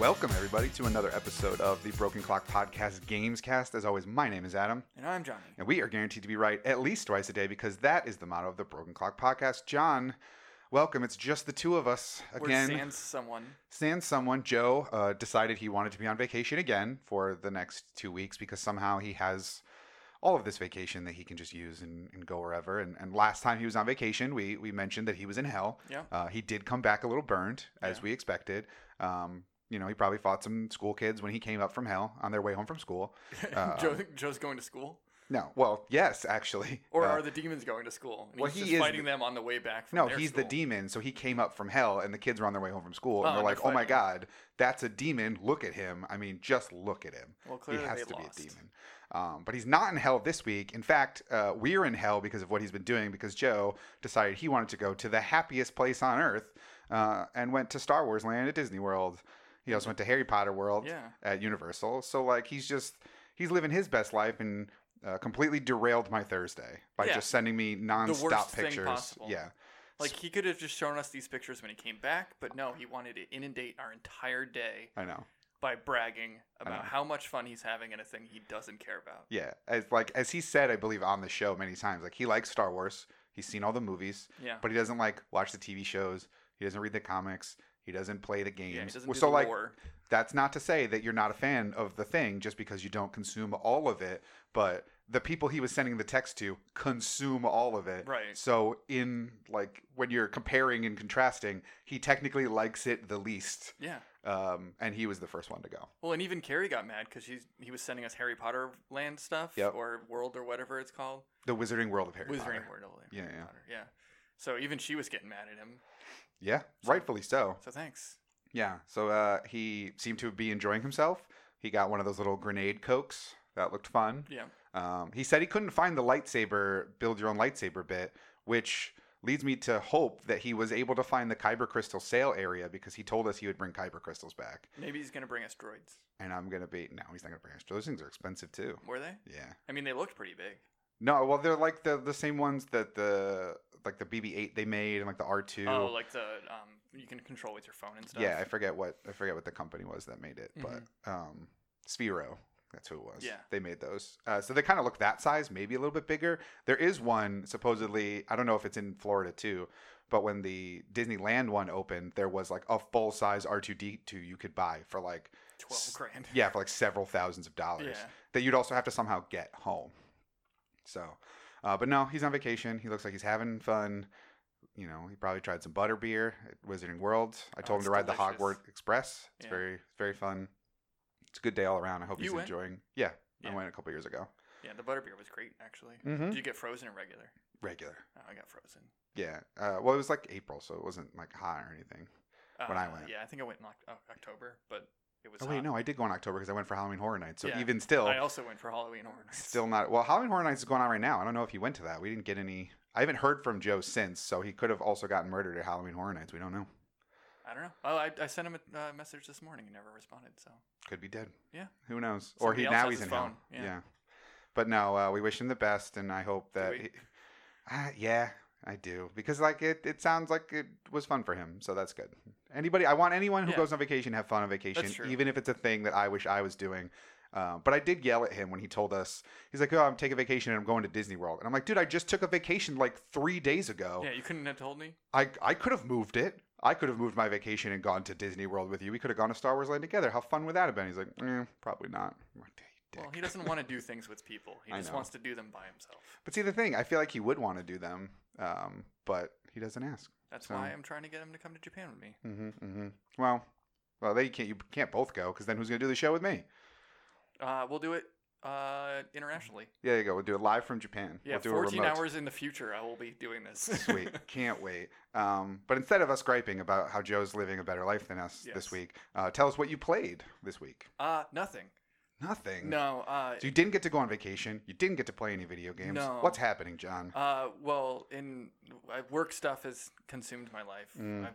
Welcome, everybody, to another episode of the Broken Clock Podcast Gamescast. As always, my name is Adam, And I'm Johnny. and we are guaranteed to be right at least twice a day because that is the motto of the Broken Clock Podcast. John, welcome. It's just the two of us again. We're sans someone. Sans someone, Joe uh, decided he wanted to be on vacation again for the next two weeks because somehow he has all of this vacation that he can just use and, and go wherever. And, and last time he was on vacation, we, we mentioned that he was in hell. Yeah. Uh, he did come back a little burned, as Yeah. we expected. Um, you know, he probably fought some school kids when he came up from hell on their way home from school. Uh, Joe, Joe's going to school? No, well, yes, actually. Or Uh, are the demons going to school? Well, he is fighting the- them on the way back from No, he's the demon. So he came up from hell, and the kids were on their way home from school, Oh, and they're and like, they're "Oh my god, that's a demon! Look at him! I mean, just look at him. Well, He has to lost. be a demon." Um, but he's not in hell this week. In fact, uh, we're in hell because of what he's been doing. Because Joe decided he wanted to go to the happiest place on earth, uh, and went to Star Wars Land at Disney World. He also went to Harry Potter World Yeah. at Universal. So like, he's just he's living his best life and. Uh, completely derailed my Thursday by Yeah. just sending me nonstop pictures. Yeah, Like, he could have just shown us these pictures when he came back, but no, he wanted to inundate our entire day I know. by bragging about how much fun he's having in a thing he doesn't care about. Yeah, as like as he said, I believe on the show many times, like he likes Star Wars. He's seen all the movies, Yeah. but he doesn't like watch the TV shows. He doesn't read the comics. He doesn't play the games. yeah, he doesn't Well, do so the like lore. that's not to say that you're not a fan of the thing just because you don't consume all of it, but the people he was sending the text to consume all of it. Right. So in like when you're comparing and contrasting, he technically likes it the least. Yeah. Um, and he was the first one to go. Well, and even Carrie got mad because he was sending us Harry Potter land stuff Yep. or world or whatever it's called. The Wizarding World of Harry Wizarding Potter. World of Yeah, Harry yeah. Potter. Yeah. So even she was getting mad at him. Yeah, rightfully so. So thanks. Yeah. So uh, he seemed to be enjoying himself. He got one of those little grenade cokes that looked fun. Yeah. Um, he said he couldn't find the lightsaber, build your own lightsaber bit, which leads me to hope that he was able to find the Kyber crystal sale area because he told us he would bring Kyber crystals back. Maybe he's gonna bring us droids. And I'm gonna be no, he's not gonna bring us. droids. Those things are expensive too. Were they? Yeah. I mean, they looked pretty big. No, well they're like the the same ones that the like the BB-8 they made and like the R2. Oh, like the um, you can control with your phone and stuff. Yeah, I forget what I forget what the company was that made it, but um, Sphero, that's who it was. Mm-hmm. Yeah. they made those. Uh, so they kind of look that size, maybe a little bit bigger. There is one supposedly. I don't know if it's in Florida too, but when the Disneyland one opened, there was like a full size R two D two you could buy for like twelve grand. yeah for like several thousands of dollars Yeah. that you'd also have to somehow get home. So, uh, but no, he's on vacation. He looks like he's having fun. You know, he probably tried some butter beer at Wizarding World. I Oh, told him to ride delicious. the Hogwarts Express. It's Yeah. very, very fun. It's a good day all around. I hope You he's went? enjoying. Yeah, Yeah. I went a couple years ago. Yeah, the butterbeer was great actually. Mhm. Did you get frozen or regular? Regular. Oh, I got frozen. Yeah. Uh, well, it was like April, so it wasn't like hot or anything. When I Uh, went. Yeah, I think I went in oh, October, but it was. Oh wait, hot. no, I did go in October because I went for Halloween Horror Nights. So Yeah. even still, I also went for Halloween Horror Nights. Still not. Well, Halloween Horror Nights is going on right now. I don't know if he went to that. We didn't get any. I haven't heard from Joe since, so he could have also gotten murdered at Halloween Horror Nights. We don't know. I don't know. Oh, I, I sent him a uh, message this morning. He never responded. So Could be dead. Yeah. Who knows? or he else now has he's his in hell. Yeah. Yeah. But no, uh, we wish him the best, and I hope that. we? He, uh, yeah, I do because like it, it sounds like it was fun for him, so that's good. Anybody, I want anyone who Yeah. goes on vacation to have fun on vacation, even if it's a thing that I wish I was doing. Um, but I did yell at him when he told us he's like, "Oh, I'm taking a vacation and I'm going to Disney World," and I'm like, "Dude, I just took a vacation like three days ago. yeah, you couldn't have told me. I I could have moved it. I could have moved my vacation and gone to Disney World with you. We could have gone to Star Wars Land together. How fun would that have been?" He's like, eh, "Probably not." "Dick." Well, he doesn't want to do things with people. He I just know. wants to do them by himself. But see, the thing, I feel like he would want to do them, um, but he doesn't ask. That's So- why I'm trying to get him to come to Japan with me. Mm-hmm, mm-hmm. Well, well, they can't. You can't both go because then who's gonna do the show with me? Uh, we'll do it uh, internationally. Yeah, you go. We'll do it live from Japan. Yeah, we'll do 14 hours in the future, I will be doing this. Sweet, can't wait. Um, but instead of us griping about how Joe's living a better life than us this week, uh, tell us what you played this week. uh, nothing. Nothing. No. Uh, So you didn't get to go on vacation. You didn't get to play any video games. No. What's happening, John? Uh, well, in work stuff has consumed my life. Mm. I've,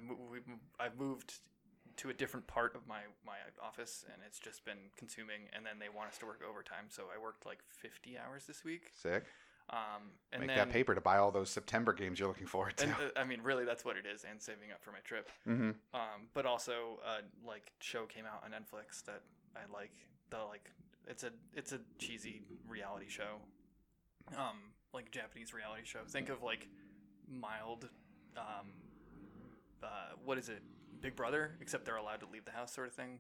I've moved to a different part of my, my office, and it's just been consuming. And then they want us to work overtime, so I worked like 50 hours this week. Sick. Um, and Make then, that paper to buy all those September games you're looking forward to. And, uh, I mean, really, that's what it is, and saving up for my trip. hmm Um, but also, uh, like show came out on Netflix that I like. The like, it's a it's a cheesy reality show, um, like Japanese reality show. Think of like mild, um, uh, what is it, Big Brother? Except they're allowed to leave the house, sort of thing.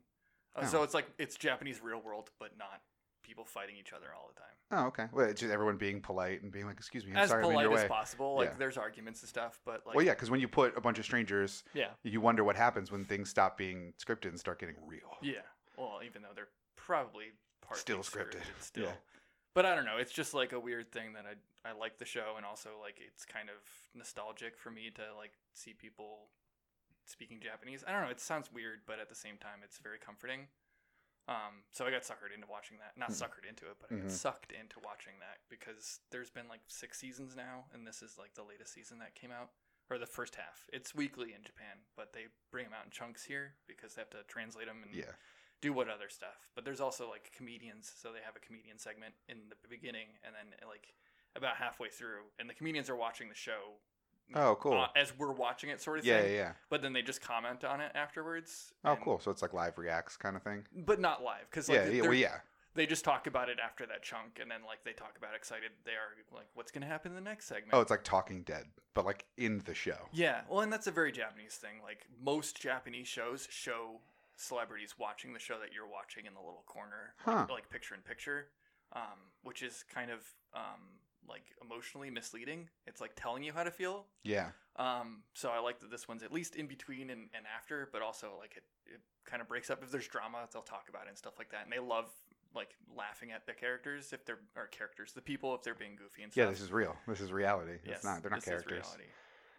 Uh, Oh. So it's like it's Japanese real world, but not people fighting each other all the time. Oh, okay. Well, it's just everyone being polite and being like, "Excuse me, I'm as sorry, I'm polite your as way." possible. Like Yeah. there's arguments and stuff, but like well, yeah, because when you put a bunch of strangers, yeah, you wonder what happens when things stop being scripted and start getting real. Yeah. Well, even though they're probably partly Still scripted. still. Yeah. But I don't know. It's just like a weird thing that I I like the show, and also like it's kind of nostalgic for me to like see people speaking Japanese. I don't know. It sounds weird, but at the same time, it's very comforting. Um, so I got suckered into watching that. Not Mhm. suckered into it, but I got Mhm. sucked into watching that because there's been like six seasons now, and this is like the latest season that came out, or the first half. It's weekly in Japan, but they bring them out in chunks here because they have to translate them and Yeah. Do what other stuff. But there's also like comedians, so they have a comedian segment in the beginning, and then like about halfway through, and the comedians are watching the show. Oh, cool. uh, as we're watching it, sort of yeah, thing. yeah, yeah. But then they just comment on it afterwards. Oh, cool. So it's like live reacts kind of thing. But not live, because like yeah, yeah. Well, yeah. they just talk about it after that chunk, and then like they talk about excited they are, like what's gonna happen in the next segment. Oh, it's like Talking Dead, but like in the show. Yeah, well, and that's a very Japanese thing. Like most Japanese shows show celebrities watching the show that you're watching in the little corner, Huh. like, like picture in picture, um, which is kind of um, like emotionally misleading. It's like telling you how to feel. Yeah. Um, so I like that this one's at least in between and, and after, but also like it, it kind of breaks up. If there's drama, they'll talk about it and stuff like that. And they love like laughing at the characters if they're or characters, the people if they're being goofy and stuff. Yeah, this is real. This is reality. Yes, it's not. They're not this is characters. reality.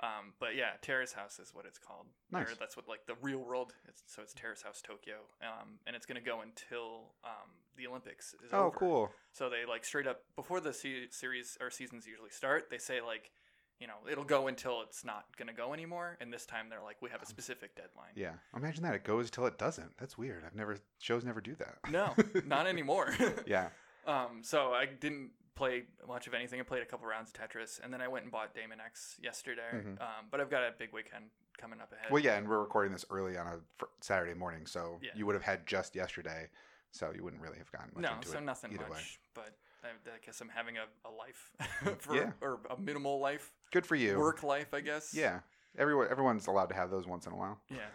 Um, but yeah, Terrace House is what it's called. Nice. Or that's what like the real world. It's, so it's Terrace House Tokyo, um, and it's gonna go until um, the Olympics is Oh, over. Oh, cool. So they like straight up before the se- series or seasons usually start. They say like, you know, it'll go until it's not gonna go anymore. And this time they're like, we have a specific deadline. Yeah. Imagine that. It goes till it doesn't. That's weird. I've never shows never do that. No, not anymore. yeah. Um, so I didn't play much of anything. I played a couple rounds of Tetris, and then I went and bought Daemon X yesterday. Mhm. Um, but I've got a big weekend coming up ahead. Well, yeah, and we're recording this early on a fr- Saturday morning, so Yeah. you would have had just yesterday, so you wouldn't really have gotten much no, into so it. nothing either much. way. But I, I guess I'm having a, a life for Yeah. or a minimal life, Good for you. work life, I guess. Yeah. Everyone, everyone's allowed to have those once in a while. Yeah.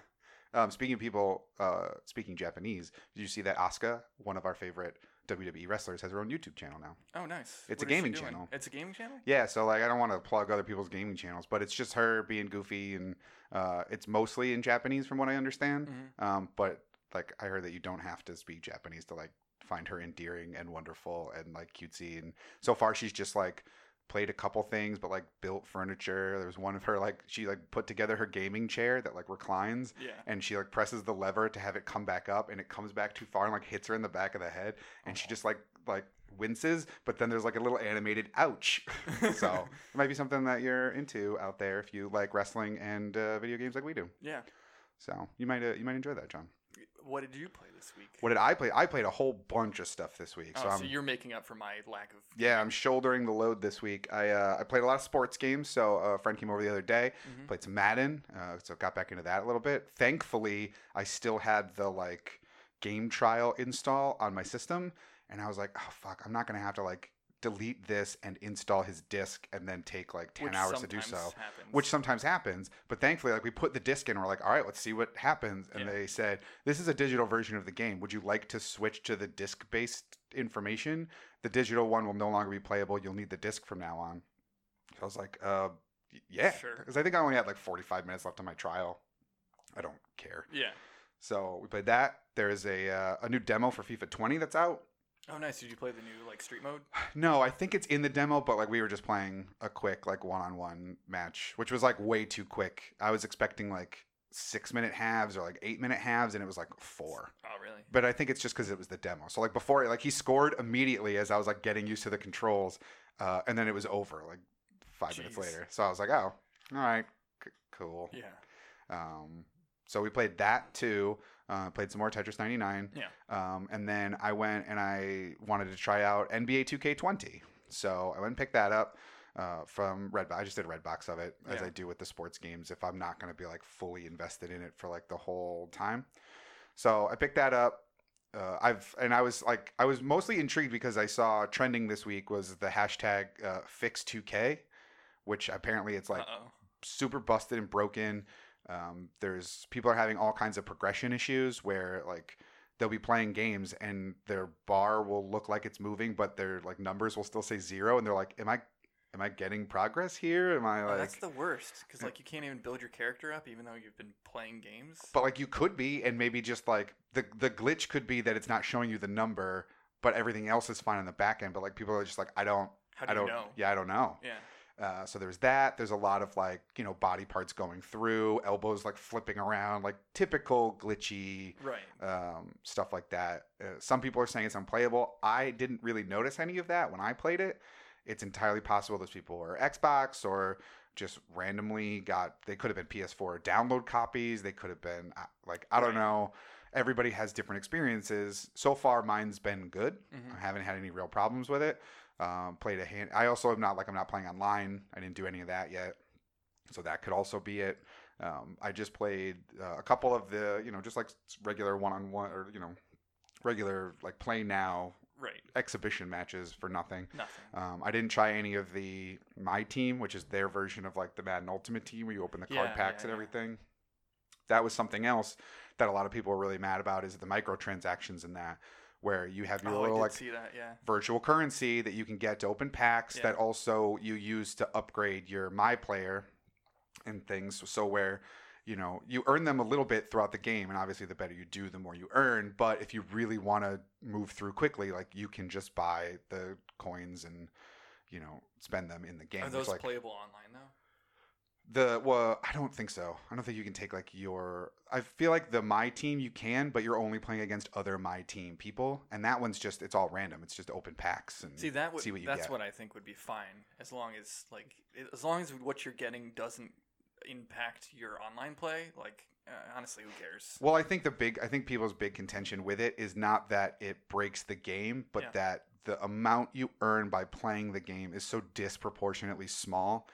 Um, speaking of people uh, speaking Japanese, did you see that Asuka, one of our favorite WWE wrestlers, has her own YouTube channel now? Oh, nice. It's a What is she gaming doing? channel. It's a gaming channel. Yeah, so like I don't want to plug other people's gaming channels, but it's just her being goofy, and uh, it's mostly in Japanese from what I understand. Mhm. Um, but like I heard that you don't have to speak Japanese to like find her endearing and wonderful and like cutesy. And so far, she's just like played a couple things, but like built furniture. There was one of her like she like put together her gaming chair that like reclines. Yeah. And she like presses the lever to have it come back up, and it comes back too far and like hits her in the back of the head, and she just like like winces. But then there's like a little animated ouch. so it might be something that you're into out there if you like wrestling and uh, video games like we do. yeah. So you might uh, you might enjoy that, John. What did you play this week? What did I play? I played a whole bunch of stuff this week. oh, so so, you're making up for my lack of. yeah, I'm shouldering the load this week. I uh, I played a lot of sports games. So a friend came over the other day, Mhm. played some Madden. Uh, so got back into that a little bit. Thankfully, I still had the like game trial install on my system, and I was like, oh fuck, I'm not gonna have to like delete this and install his disk and then take like 10 which hours to do sometimes so Happens. which sometimes happens. But thankfully, like we put the disc in, we're like, all right, let's see what happens. And Yeah. they said, this is a digital version of the game. Would you like to switch to the disc-based information? The digital one will no longer be playable. You'll need the disc from now on. So I was like, uh, yeah, Sure. because I think I only had like 45 minutes left on my trial. I don't care. Yeah. So we played that. There is a uh, a new demo for FIFA 20 that's out. Oh, nice. Did you play the new like street mode? No, I think it's in the demo, but like we were just playing a quick like one-on-one match, which was like way too quick. I was expecting like six minute halves or like eight minute halves, and it was like four. Oh, really? But I think it's just because it was the demo. So like before, like he scored immediately as I was like getting used to the controls, uh, and then it was over like five minutes later. So I was like, oh, all right, c- cool. Yeah. Um, so we played that too. Uh, played some more Tetris 99. Yeah. Um, and then I went and I wanted to try out NBA 2K20. So I went and picked that up uh, from Redbox. I just did a Redbox of it as Yeah. I do with the sports games if I'm not going to be like fully invested in it for like the whole time. So I picked that up. Uh, I've and I was like I was mostly intrigued because I saw trending this week was the hashtag uh, fix2k, which apparently it's like Uh-oh. super busted and broken. Um, there's people are having all kinds of progression issues where like they'll be playing games and their bar will look like it's moving, but their like numbers will still say zero, and they're like, "Am I, am I getting progress here? Am I Oh, like?" that's the worst because like you can't even build your character up even though you've been playing games. but like you could be, and maybe just like the the glitch could be that it's not showing you the number, but everything else is fine on the back end. But like people are just like, I don't, How do I don't, know? yeah, I don't know. Yeah. Uh, so there's that. There's a lot of like you know body parts going through, elbows like flipping around, like typical glitchy Right. um, stuff like that. Uh, some people are saying it's unplayable. I didn't really notice any of that when I played it. It's entirely possible those people were Xbox or just randomly got. They could have been PS4 download copies. They could have been uh, like I don't Right. know. Everybody has different experiences. So far, mine's been good. Mhm. I haven't had any real problems with it. Um, played a hand. I also am not like I'm not playing online. I didn't do any of that yet, so that could also be it. Um, I just played uh, a couple of the you know just like regular one on one or you know regular like play now Right. exhibition matches for nothing. Nothing. Um, I didn't try any of the my team, which is their version of like the Madden Ultimate Team, where you open the card Yeah, packs yeah, and yeah. everything. That was something else that a lot of people were really mad about is the microtransactions in that, where you have your Oh, little like that. Yeah. virtual currency that you can get to open packs Yeah. that also you use to upgrade your my player and things so where you know you earn them a little bit throughout the game and obviously the better you do the more you earn but if you really want to move through quickly like you can just buy the coins and you know spend them in the game Are those like playable online though? The well i don't think so i don't think you can take like your i feel like the my team you can but you're only playing against other my team people and that one's just it's all random it's just open packs and See that would see what you that's get. what I think would be fine as long as like as long as what you're getting doesn't impact your online play. Like uh, honestly, who cares? Well, I think the big, I think people's big contention with it is not that it breaks the game, but Yeah. that the amount you earn by playing the game is so disproportionately small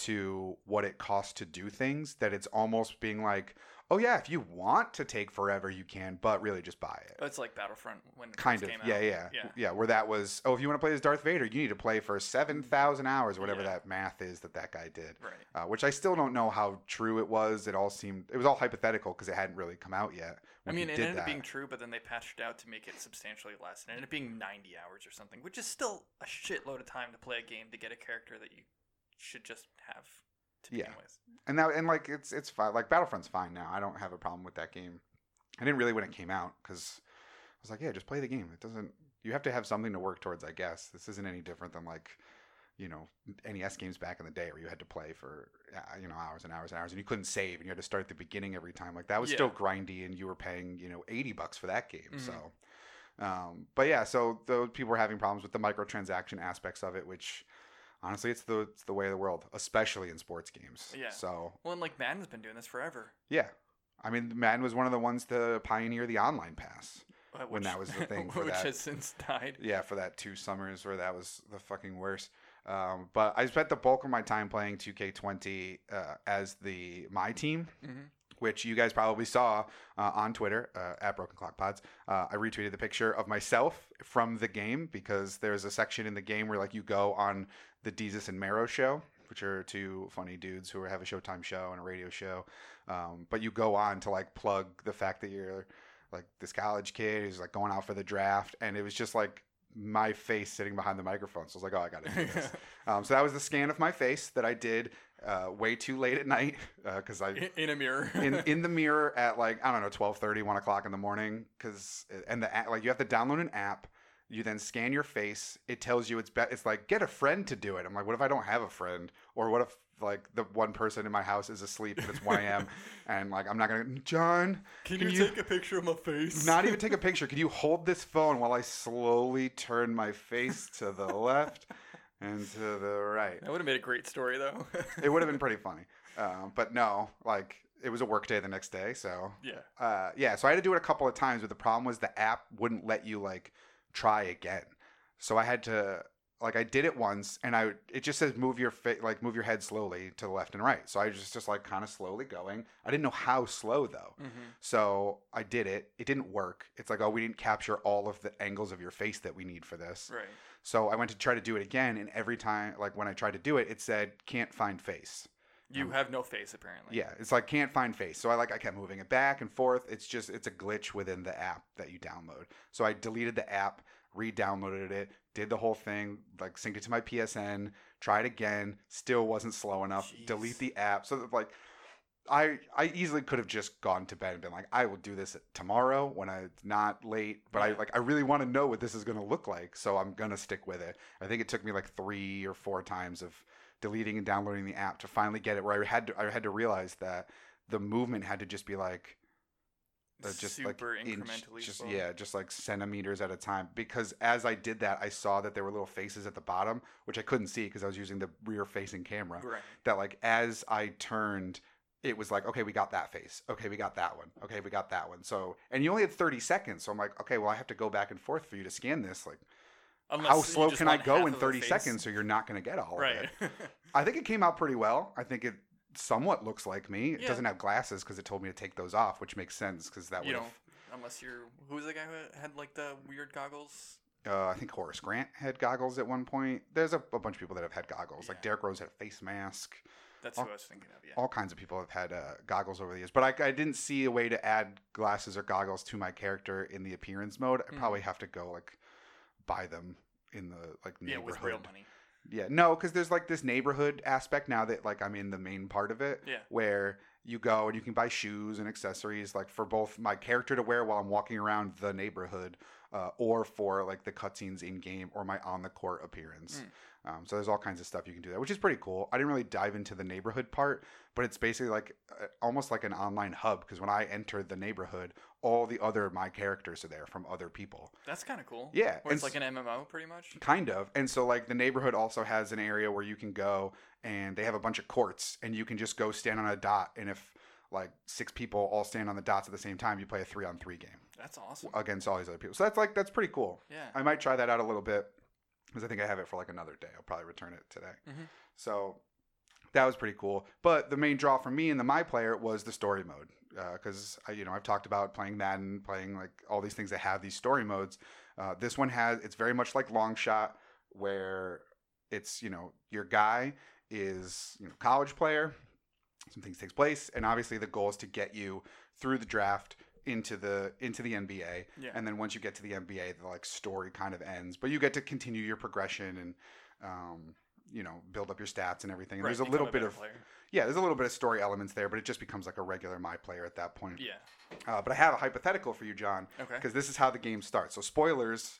to what it costs to do things that it's almost being like, oh yeah, if you want to take forever, you can, but really just buy it. It's like Battlefront when it Kind of, came yeah, out. yeah, yeah. yeah. Where that was, oh, if you want to play as Darth Vader, you need to play for seven thousand hours, or whatever Yeah. that math is that that guy did. Right. Uh, which I still don't know how true it was. It all seemed it was all hypothetical because it hadn't really come out yet. I mean, it ended up being true, but then they patched it out to make it substantially less. It ended up being 90 hours or something, which is still a shitload of time to play a game to get a character that you should just have to begin Yeah. with. and now and like it's it's fine. Like Battlefront's fine now. I don't have a problem with that game. I didn't really when it came out because I was like, yeah, just play the game. It doesn't. You have to have something to work towards, I guess. This isn't any different than like, you know, NES games back in the day where you had to play for uh, you know hours and hours and hours, and you couldn't save, and you had to start at the beginning every time. Like that was still grindy, and you were paying you know eighty bucks for that game. Mhm. So, um, but yeah, so those people were having problems with the microtransaction aspects of it, which. Honestly, it's the it's the way of the world, especially in sports games. Yeah. So Well, and like Madden's been doing this forever. yeah. I mean, Madden was one of the ones to pioneer the online pass. uh, When that was the thing for which that. has since died. Yeah, for that two summers where that was the fucking worst. Um, but I spent the bulk of my time playing 2K20 uh, as the my team, hmm which you guys probably saw uh, on Twitter uh, at Broken Clock Pods. Uh, I retweeted the picture of myself from the game because there's a section in the game where like you go on the Desus and Mero show, which are two funny dudes who have a Showtime show and a radio show. Um, but you go on to like plug the fact that you're like this college kid who's like going out for the draft, and it was just like my face sitting behind the microphone. So I was like, oh, I got to do this. um, so that was the scan of my face that I did uh, way too late at night because I in, in a mirror. in in the mirror at like I don't know 12:30, 1 o'clock in the morning because and the like you have to download an app. You then scan your face. It tells you it's be- it's like get a friend to do it. I'm like, what if I don't have a friend? Or what if like the one person in my house is asleep and it's 1 a.m. and like I'm not gonna John. Can, can you, you- take a picture of my face? Not even take a picture. Can you hold this phone while I slowly turn my face to the left and to the right? That would have made a great story, though. It would have been pretty funny. Um, but no, like it was a work day the next day, so yeah. uh, yeah, so I had to do it a couple of times, but the problem was the app wouldn't let you like try again. So I had to like I did it once, and I it just says move your fa- like move your head slowly to the left and right. So I was just just like kind of slowly going. I didn't know how slow though. Mm-hmm. So I did it. It didn't work. It's like, oh, we didn't capture all of the angles of your face that we need for this. Right. So I went to try to do it again, and every time, like when I tried to do it, it said can't find face. You Um, have no face apparently. Yeah, it's like can't find face. So I like I kept moving it back and forth. It's just it's a glitch within the app that you download. So I deleted the app, re-downloaded it, did the whole thing, like synced it to my PSN, tried again, still wasn't slow enough. Jeez. Delete the app. So that, like I I easily could have just gone to bed and been like I will do this tomorrow when I'm not late, but I like I really want to know what this is going to look like, so I'm going to stick with it. I think it took me like 3 or 4 times of deleting and downloading the app to finally get it where I had to I had to realize that the movement had to just be like uh, just Super like inch- just slow. yeah, just like centimeters at a time. Because as I did that, I saw that there were little faces at the bottom, which I couldn't see because I was using the rear-facing camera. Right. That like as I turned, it was like, okay, we got that face. Okay, we got that one. Okay, we got that one. So, and you only had 30 seconds, so I'm like, okay, well, I have to go back and forth for you to scan this. Like, Unless how slow can I go in 30 seconds? So you're not going to get all of it. I think it came out pretty well. I think it somewhat looks like me. It Yeah. doesn't have glasses because it told me to take those off, which makes sense because that would unless you're who was the guy who had like the weird goggles? Uh, I think Horace Grant had goggles at one point. There's a, a bunch of people that have had goggles. Like Yeah. Derrick Rose had a face mask. That's All- who I was thinking of. Yeah. All kinds of people have had uh, goggles over the years. But I, I didn't see a way to add glasses or goggles to my character in the appearance mode. I Mhm. probably have to go like buy them in the like yeah, neighborhood. with real money. Yeah, no, because there's like this neighborhood aspect now that like I'm in the main part of it. Yeah. Where you go and you can buy shoes and accessories like for both my character to wear while I'm walking around the neighborhood, uh, or for like the cutscenes in game or my on the court appearance. Um, so there's all kinds of stuff you can do that, which is pretty cool. I didn't really dive into the neighborhood part, but it's basically like uh, almost like an online hub because when I enter the neighborhood, all the other my characters are there from other people. That's kind of cool. Yeah, Where it's like an MMO, pretty much. Kind of. And so like the neighborhood also has an area where you can go and they have a bunch of courts and you can just go stand on a dot and if like six people all stand on the dots at the same time, you play a 3 on 3 game That's awesome. against all these other people. So that's like that's pretty cool. Yeah. I might try that out a little bit because I think I have it for like another day. I'll probably return it today. Mhm. So that was pretty cool. But the main draw for me in the my player was the story mode because I you know I've talked about playing Madden, playing like all these things that have these story modes. Uh, this one has it's very much like Long Shot where it's you know your guy is you know college player. Some things takes place, and obviously the goal is to get you through the draft into the into the NBA Yeah. and then once you get to the NBA, the like story kind of ends. But you get to continue your progression and um, you know build up your stats and everything. And Right, there's a little bit of player. yeah, there's a little bit of story elements there, but it just becomes like a regular my player at that point. Yeah. Uh, but I have a hypothetical for you, John, Okay. because this is how the game starts. So spoilers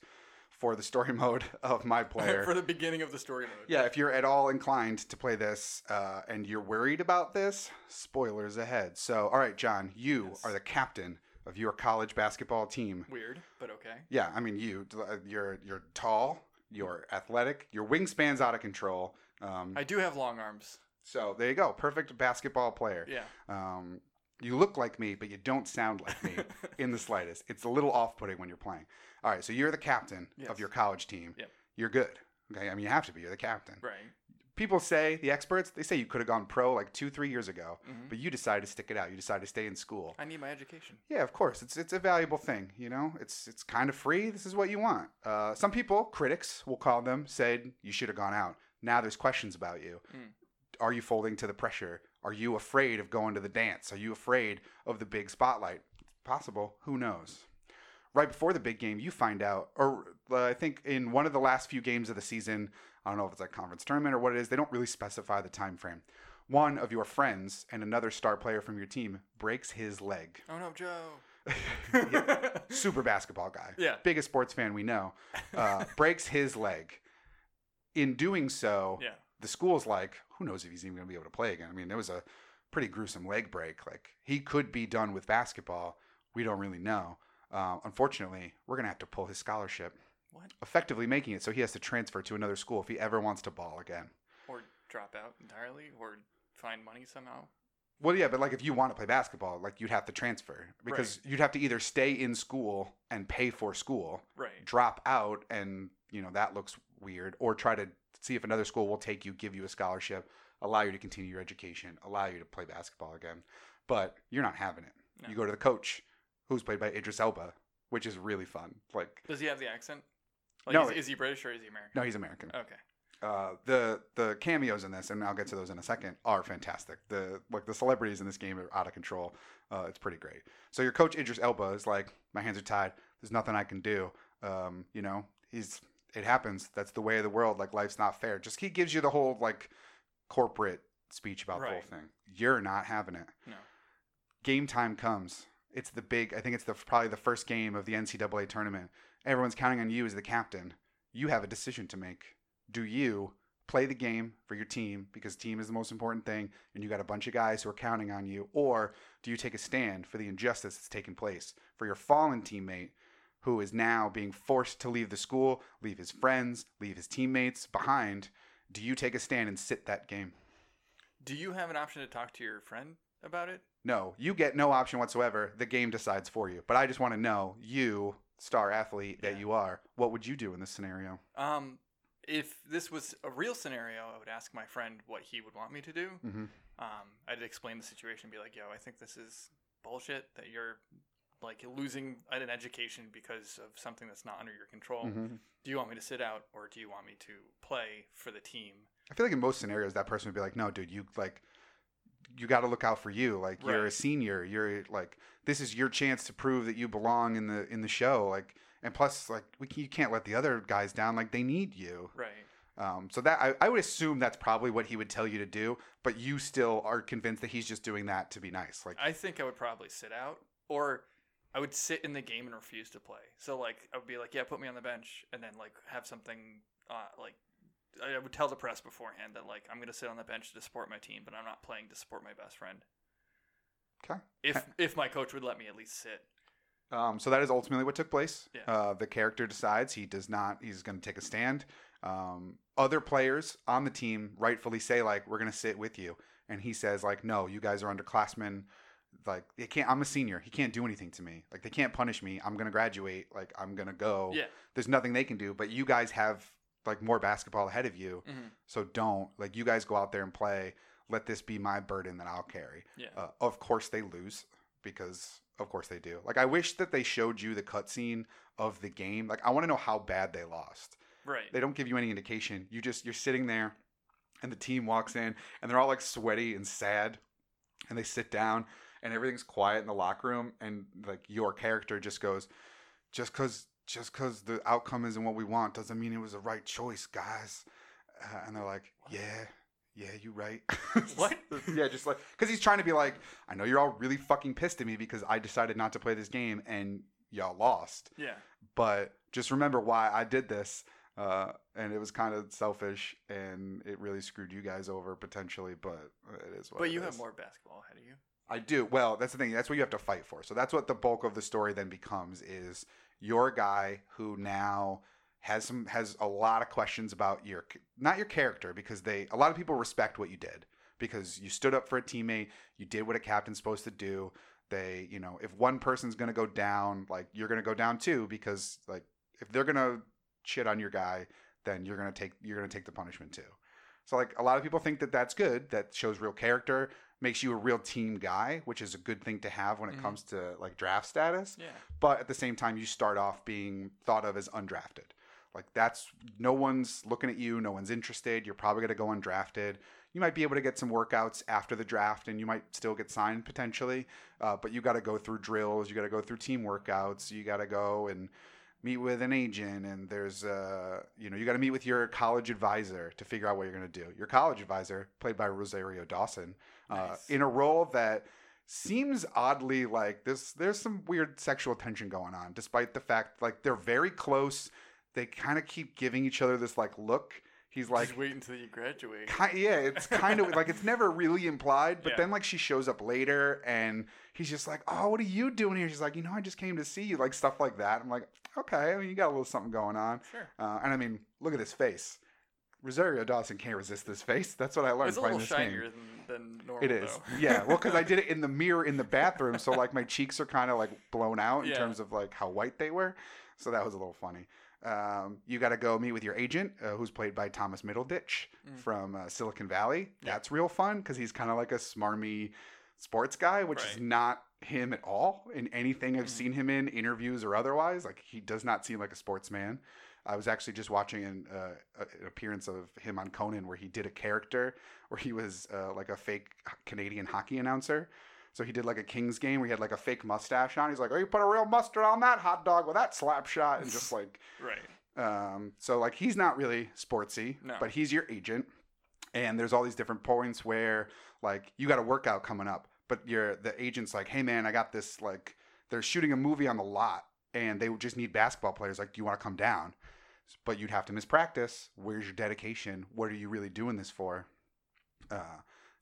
for the story mode of my player. For the beginning of the story mode. Yeah, if you're at all inclined to play this uh, and you're worried about this, spoilers ahead. So, all right, John, you Yes. are the captain of your college basketball team. Weird, but okay. Yeah, I mean you. uh, You're you're tall. You're athletic. Your wingspan's out of control. Um, I do have long arms. so there you go. Perfect basketball player. Yeah. Um, you look like me, but you don't sound like me in the slightest. It's a little off-putting when you're playing. All right, so you're the captain Yes. of your college team. Yep. You're good. Okay, I mean you have to be. You're the captain. right. People say the experts they say you could have gone pro like two, three years ago, Mhm. but you decided to stick it out. You decided to stay in school. I need my education. Yeah, of course. It's it's a valuable thing, you know. It's it's kind of free. This is what you want. Uh, some people, critics, we'll call them, said you should have gone out. Now there's questions about you. Mm. Are you folding to the pressure? Are you afraid of going to the dance? Are you afraid of the big spotlight? Possible. Who knows? Right before the big game, you find out, or uh, I think in one of the last few games of the season, I don't know if it's a conference tournament or what it is. They don't really specify the time frame. One of your friends and another star player from your team breaks his leg Oh no, Joe. super basketball guy. Yeah. Biggest sports fan we know. Uh, breaks his leg. In doing so, Yeah. the school's like, who knows if he's even going to be able to play again? I mean, it was a pretty gruesome leg break. Like, he could be done with basketball. We don't really know. Uh, unfortunately, we're going to have to pull his scholarship, What? effectively making it so he has to transfer to another school if he ever wants to ball again. Or drop out entirely, or find money somehow. Well, yeah, but like if you want to play basketball, like you'd have to transfer because you'd have to either stay in school and pay for school, Right. drop out and you know that looks weird, or try to see if another school will take you, give you a scholarship, allow you to continue your education, allow you to play basketball again. But you're not having it. No. You go to the coach, who's played by Idris Elba, which is really fun. Like, Does he have the accent? Like, No, is, is he British or is he American? no, he's American. Okay. Uh, the the cameos in this, and I'll get to those in a second, are fantastic. The like the celebrities in this game are out of control. Uh, it's pretty great. So your coach Idris Elba is like, my hands are tied. There's nothing I can do. Um, you know, he's it happens. That's the way of the world. Like life's not fair. Just he gives you the whole like corporate speech about the whole thing. You're not having it. No. Game time comes. It's the big. I think it's the probably the first game of the NCAA tournament. Everyone's counting on you as the captain. You have a decision to make. Do you play the game for your team because team is the most important thing, and you got a bunch of guys who are counting on you, or do you take a stand for the injustice that's taking place for your fallen teammate? Who is now being forced to leave the school, leave his friends, leave his teammates behind? Do you take a stand and sit that game? Do you have an option to talk to your friend about it? No, you get no option whatsoever. The game decides for you. But I just want to know, you, star athlete that Yeah. you are, what would you do in this scenario? Um, if this was a real scenario, I would ask my friend what he would want me to do. Mm-hmm. Um, I'd explain the situation, and be like, "Yo, I think this is bullshit. That you're like losing an education because of something that's not under your control. Mm-hmm. Do you want me to sit out, or do you want me to play for the team?" I feel like in most scenarios, that person would be like, "No, dude, you like, you got to look out for you. Like, you're a senior. You're like, this is your chance to prove that you belong in the in the show. Like, and plus, like, we can, you can't let the other guys down. Like, they need you. Right. Um, so that I, I would assume that's probably what he would tell you to do. But you still are convinced that he's just doing that to be nice. Like, I think I would probably sit out, or I would sit in the game and refuse to play. So like I would be like, "Yeah, put me on the bench," and then like have something uh, like I would tell the press beforehand that like I'm gonna sit on the bench to support my team, but I'm not playing to support my best friend. okay. If if my coach would let me at least sit. Um, so that is ultimately what took place. Yeah. Uh, the character decides he does not. He's going to take a stand. Um, other players on the team rightfully say like, "We're going to sit with you," and he says like, "No, you guys are underclassmen. Like, they can't. I'm a senior. He can't do anything to me. Like, they can't punish me. I'm to graduate. Like, I'm to go. Yeah. There's nothing they can do. But you guys have like more basketball ahead of you. hmm So don't like you guys go out there and play. Let this be my burden that I'll carry. Yeah. Uh, of course they lose because of course they do. Like I wish that they showed you the cutscene of the game. Like I want to know how bad they lost. right. They don't give you any indication. You just you're sitting there, and the team walks in and they're all like sweaty and sad, and they sit down and everything's quiet in the locker room and like your character just goes, just cause just cause the outcome isn't what we want doesn't mean it was the right choice, guys. Uh, and they're like, yeah. Yeah, you right. What? yeah, just like because he's trying to be like, I know you're all really fucking pissed at me because I decided not to play this game and y'all lost yeah. but just remember why I did this. Uh, and it was kind of selfish, and it really screwed you guys over potentially. But it is what. But you is. have more basketball ahead of you. I do. Well, that's the thing. That's what you have to fight for. So that's what the bulk of the story then becomes: is your guy who now has some has a lot of questions about your not your character because they a lot of people respect what you did because you stood up for a teammate, you did what a captain's supposed to do. They, you know, if one person's gonna go down, like you're gonna go down too because like if they're gonna shit on your guy, then you're gonna take you're gonna take the punishment too. So like a lot of people think that that's good. That shows real character, makes you a real team guy, which is a good thing to have when it Mhm. comes to like draft status. Yeah. But at the same time, you start off being thought of as undrafted. Like that's no one's looking at you, no one's interested. You're probably gonna go undrafted. You might be able to get some workouts after the draft, and you might still get signed potentially. Uh, but you got to go through drills. You got to go through team workouts. You got to go and meet with an agent and there's uh you know you got to meet with your college advisor to figure out what you're going to do your college advisor played by rosario dawson uh, Nice. in a role that seems oddly like there's there's some weird sexual tension going on despite the fact like they're very close they kind of keep giving each other this like look he's like Just wait until you graduate. Ki yeah, it's kind of like it's never really implied, but Yeah. then like she shows up later and he's just like, "Oh, what are you doing here?" She's like, "You know, I just came to see you," like stuff like that. I'm like, "Okay, I mean, you got a little something going on." Sure. Uh, and I mean, look at his face. Rosario Dawson can't resist this face. That's what I learned It's a little this shinier game. than, than normal. It is, Though. yeah. Well, because I did it in the mirror in the bathroom, so like my cheeks are kind of like blown out in Yeah. terms of like how white they were. So that was a little funny. Um, you got to go meet with your agent, uh, who's played by Thomas Middleditch Mm. from uh, Silicon Valley. Yeah. That's real fun because he's kind of like a smarmy sports guy, which is not him at all in anything I've Mhm. seen him in, interviews or otherwise. Like he does not seem like a sportsman. I was actually just watching an, uh, an appearance of him on Conan where he did a character where he was uh, like a fake Canadian hockey announcer. So he did like a Kings game where he had like a fake mustache on. He's like, "Oh, you put a real mustard on that hot dog with that slap shot," and just like, Right. um, so like he's not really sportsy, No. but he's your agent. And there's all these different points where like you got a workout coming up, but you're the agent's like, "Hey man, I got this like they're shooting a movie on the lot and they just need basketball players. Like, do you want to come down?" But you'd have to miss practice. Where's your dedication? What are you really doing this for? Uh,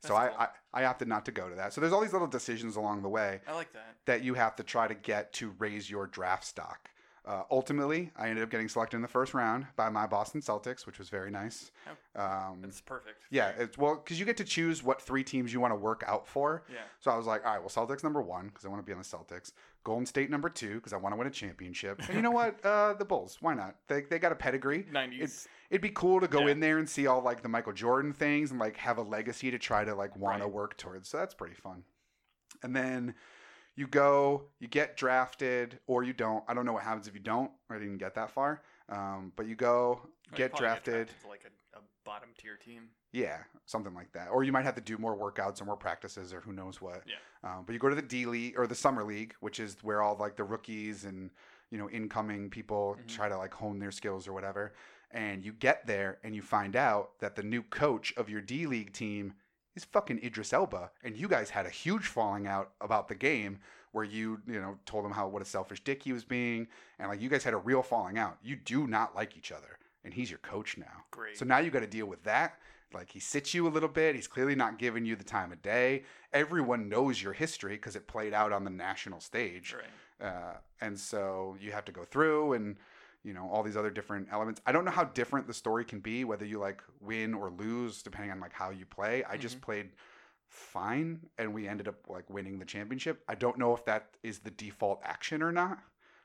so I, cool. I I opted not to go to that. So there's all these little decisions along the way I like that. that you have to try to get to raise your draft stock. Uh, ultimately, I ended up getting selected in the first round by my Boston Celtics, which was very nice. Um, It's perfect. yeah, it's well because you get to choose what three teams you want to work out for. Yeah. So I was like, all right, well, Celtics number one because I want to be on the Celtics. Golden State number two because I want to win a championship. And you know what? Uh, the Bulls. Why not? They they got a pedigree. Nineties. It'd be cool to go Yeah. in there and see all like the Michael Jordan things and like have a legacy to try to like want to work towards. So that's pretty fun. And then you go, you get drafted, or you don't. I don't know what happens if you don't. I didn't get that far. Um, but you go, get drafted. to like a, a bottom tier team. Yeah, something like that. Or you might have to do more workouts or more practices or who knows what. Yeah. Um, but you go to the D League or the Summer League, which is where all like the rookies and you know incoming people Mhm. try to like hone their skills or whatever. And you get there and you find out that the new coach of your D League team is fucking Idris Elba, and you guys had a huge falling out about the game where you you know told him how what a selfish dick he was being, and like you guys had a real falling out. You do not like each other, and he's your coach now. Great. So now you got to deal with that. Like he sits you a little bit. He's clearly not giving you the time of day. Everyone knows your history because it played out on the national stage. right. Uh, and so you have to go through and you know all these other different elements. I don't know how different the story can be whether you like win or lose depending on like how you play. I just mm-hmm. played fine and we ended up like winning the championship. I don't know if that is the default action or not.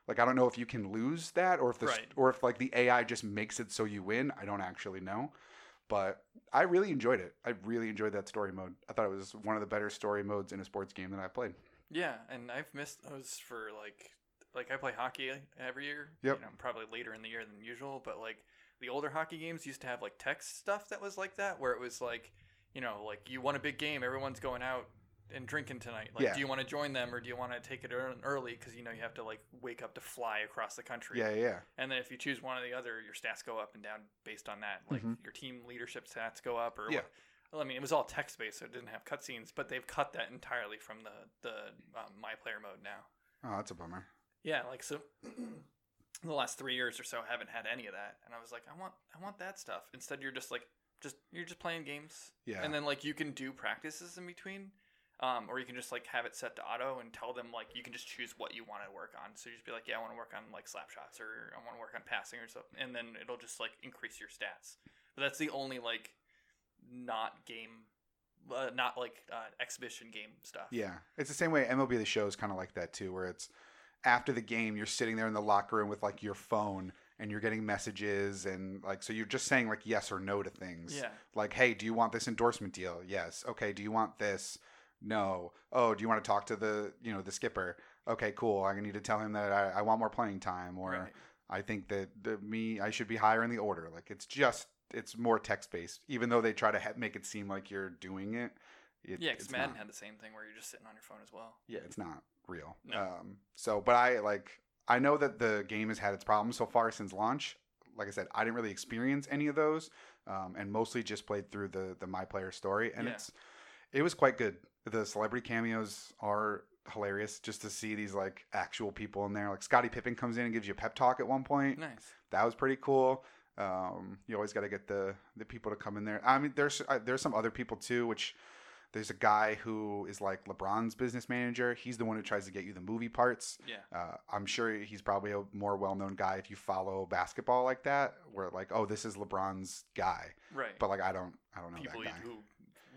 Like I don't know if you can lose that or if the Right. or if like the AI just makes it so you win. I don't actually know. But I really enjoyed it. I really enjoyed that story mode. I thought it was one of the better story modes in a sports game that I've played. Yeah, and I've missed those for like like I play hockey every year. Yep. You know, probably later in the year than usual, but like the older hockey games used to have like text stuff that was like that, where it was like, you know, like you won a big game, everyone's going out and drinking tonight. Like, Yeah. do you want to join them or do you want to take it ear- early? Because you know you have to like wake up to fly across the country. Yeah, yeah. And then if you choose one or the other, your stats go up and down based on that. Like Mhm. your team leadership stats go up, or Yeah. what. Well, I mean, it was all text based, so it didn't have cutscenes, but they've cut that entirely from the the um, my player mode now. Oh, that's a bummer. Yeah, like so. the last three years or so, I haven't had any of that, and I was like, I want I want that stuff. Instead, you're just like just you're just playing games, Yeah. and then like you can do practices in between. Um, or you can just like have it set to auto and tell them like you can just choose what you want to work on. So you just be like, yeah, I want to work on like slap shots or I want to work on passing or something, and then it'll just like increase your stats. But that's the only like not game, uh, not like uh, exhibition game stuff. Yeah, it's the same way MLB The Show is kind of like that too, where it's after the game, you're sitting there in the locker room with like your phone and you're getting messages and like so you're just saying like yes or no to things. Yeah. Like, hey, do you want this endorsement deal? Yes. Okay. Do you want this? No. Oh, do you want to talk to the you know the skipper? Okay, cool. I need to tell him that I, I want more playing time, or Right. I think that the, me I should be higher in the order. Like it's just it's more text based, even though they try to ha- make it seem like you're doing it. it Yeah, because Madden not. had the same thing where you're just sitting on your phone as well. Yeah, it's not real. No. Um, so, but I like I know that the game has had its problems so far since launch. Like I said, I didn't really experience any of those, um, and mostly just played through the the my player story, and Yeah. it's it was quite good. The celebrity cameos are hilarious just to see these like actual people in there. Like Scottie Pippen comes in and gives you a pep talk at one point. Nice. That was pretty cool. Um, you always got to get the the people to come in there. I mean, there's uh, there's some other people too, which there's a guy who is like LeBron's business manager. He's the one who tries to get you the movie parts. Yeah. Uh, I'm sure he's probably a more well known guy if you follow basketball like that, where like, oh, this is LeBron's guy. Right. But like, I don't, I don't know People that guy. who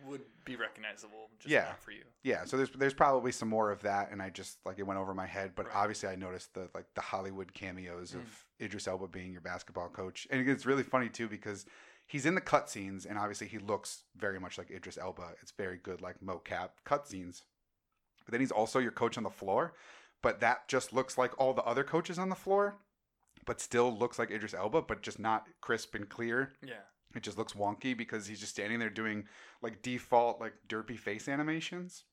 would be recognizable, just Yeah. for you. yeah so there's there's probably some more of that and i just like it went over my head but Right. obviously i noticed the like the hollywood cameos of Mm. idris elba being your basketball coach and it's really funny too because he's in the cutscenes and obviously he looks very much like idris elba it's very good like mocap cutscenes but then he's also your coach on the floor but that just looks like all the other coaches on the floor but still looks like idris elba but just not crisp and clear Yeah. it just looks wonky because he's just standing there doing like default like derpy face animations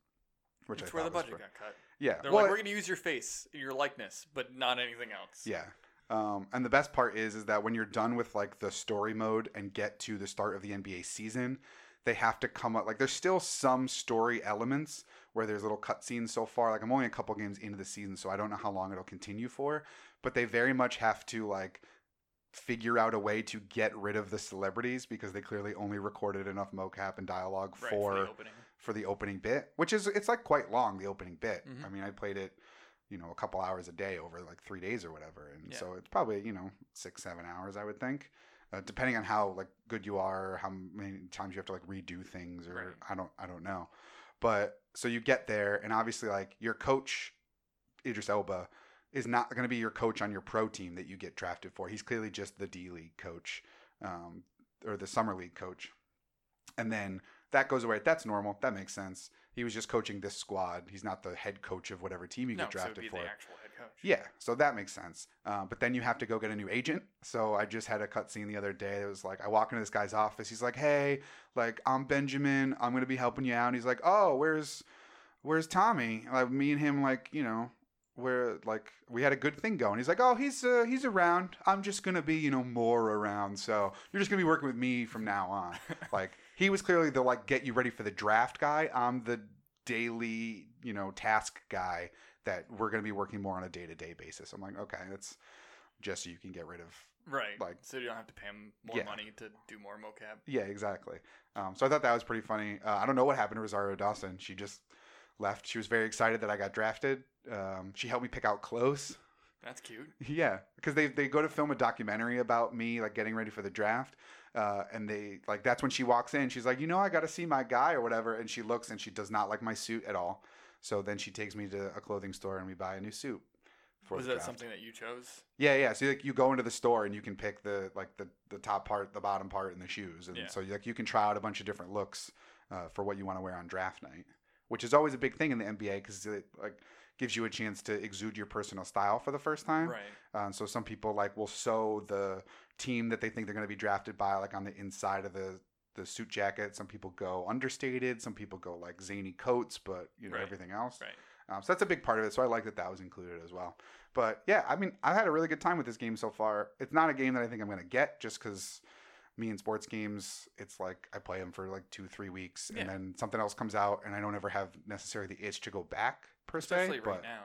which That's I where the budget fr- got cut. yeah They're well, like, we're going to use your face, your likeness, but not anything else. yeah um, and the best part is is that when you're done with like the story mode and get to the start of the nba season they have to come up like there's still some story elements where there's little cutscenes so far like i'm only a couple games into the season so i don't know how long it'll continue for but they very much have to like figure out a way to get rid of the celebrities because they clearly only recorded enough mocap and dialogue Right, for for the opening. for the opening bit, which is it's like quite long. The opening bit. Mhm. I mean, I played it, you know, a couple hours a day over like three days or whatever, and Yeah. so it's probably you know six seven hours I would think, uh, depending on how like good you are, how many times you have to like redo things, or Right. I don't I don't know, but so you get there, and obviously like your coach, Idris Elba. Is not going to be your coach on your pro team that you get drafted for. He's clearly just the D League coach, um, or the summer league coach. And then that goes away. That's normal. That makes sense. He was just coaching this squad. He's not the head coach of whatever team you no, get so drafted be for. the actual head coach. Yeah, so that makes sense. Uh, but then you have to go get a new agent. So I just had a cutscene the other day. It was like I walk into this guy's office. He's like, "Hey, like I'm Benjamin. I'm gonna be helping you out." And he's like, "Oh, where's where's Tommy?" Like me and him, like you know, where like we had a good thing going. He's like, "Oh, he's uh, he's around. I'm just gonna be you know more around. So you're just gonna be working with me from now on." like he was clearly the like get you ready for the draft guy. I'm the daily you know task guy that we're going to be working more on a day to day basis. I'm like, okay, that's just so you can get rid of. Right. Like- so you don't have to pay him more Yeah. money to do more mocap. Yeah, exactly. Um, so I thought that was pretty funny. Uh, I don't know what happened to Rosario Dawson. She just left. She was very excited that I got drafted. Um, she helped me pick out clothes. That's cute. Yeah, because they they go to film a documentary about me, like getting ready for the draft, uh, and they like that's when she walks in. She's like, you know, I got to see my guy or whatever, and she looks and she does not like my suit at all. So then she takes me to a clothing store and we buy a new suit. Was that draft. something that you chose? Yeah, yeah. So like you go into the store and you can pick the like the the top part, the bottom part, and the shoes, and Yeah. so like you can try out a bunch of different looks uh, for what you want to wear on draft night, which is always a big thing in the NBA because it like gives you a chance to exude your personal style for the first time. Right. Um, so some people like will sew the team that they think they're going to be drafted by like on the inside of the the suit jacket. Some people go understated. Some people go like zany coats, but you know Right. everything else. Right. Um, so that's a big part of it. So I like that that was included as well. But yeah, I mean, I've had a really good time with this game so far. It's not a game that I think I'm going to get just because me and sports games, it's like I play them for like two, three weeks, Yeah. and then something else comes out, and I don't ever have necessarily the itch to go back per Especially se. right but now.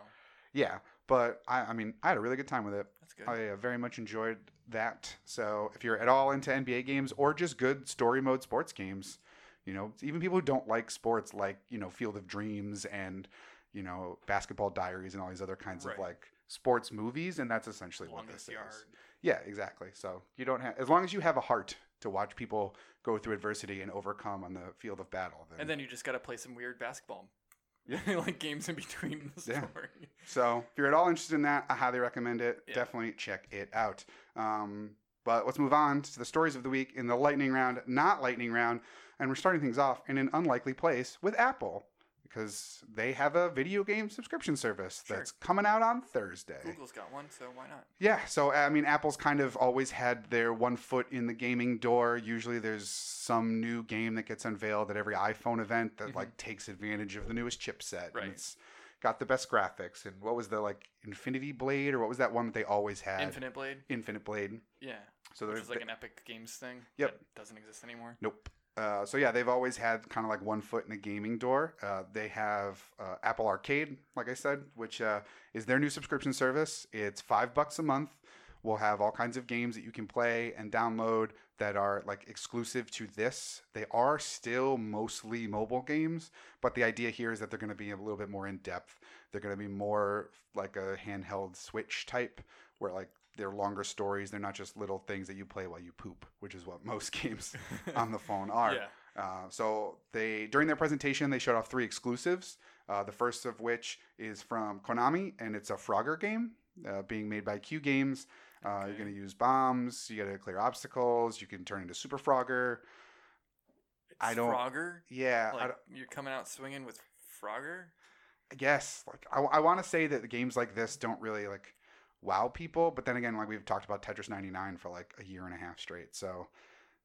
yeah, but I, I mean, I had a really good time with it. That's good. I uh, very much enjoyed that. So if you're at all into NBA games or just good story mode sports games, you know, even people who don't like sports, like you know, Field of Dreams and you know, Basketball Diaries and all these other kinds Right. of like sports movies, and that's essentially what this yard. is. Yeah, exactly. So you don't have, as long as you have a heart to watch people go through adversity and overcome on the field of battle. Then, And then you just got to play some weird basketball. Yeah. like games in between the Yeah. story. So if you're at all interested in that, I highly recommend it. Yeah. Definitely check it out. Um, but let's move on to the stories of the week in the lightning round, not lightning round. And we're starting things off in an unlikely place with Apple because they have a video game subscription service Sure. that's coming out on Thursday. Google's got one, so why not? Yeah, so I mean, Apple's kind of always had their one foot in the gaming door. Usually, there's some new game that gets unveiled at every iPhone event that Mhm. like takes advantage of the newest chipset. Right. And it's got the best graphics. And what was the like Infinity Blade or what was that one that they always had? Infinite Blade. Infinite Blade. Yeah. So Which there's is like an Epic Games thing. Yep. Doesn't exist anymore. Nope. Uh, so yeah, they've always had kind of like one foot in the gaming door. Uh, they have uh, Apple Arcade, like I said, which uh, is their new subscription service. It's five bucks a month. We'll have all kinds of games that you can play and download that are like exclusive to this. They are still mostly mobile games, but the idea here is that they're going to be a little bit more in depth. They're going to be more like a handheld Switch type, where like they're longer stories. They're not just little things that you play while you poop, which is what most games on the phone are. Yeah. Uh, so they during their presentation they showed off three exclusives. Uh, the first of which is from Konami, and it's a Frogger game uh, being made by Q Games. Uh, You're going to use bombs. You got to clear obstacles. You can turn into Super Frogger. I don't- Frogger. Yeah, Like don't- you're coming out swinging with Frogger. I guess like I, I want to say that the games like this don't really like wow people, but then again, like we've talked about Tetris 99 for like a year and a half straight. So,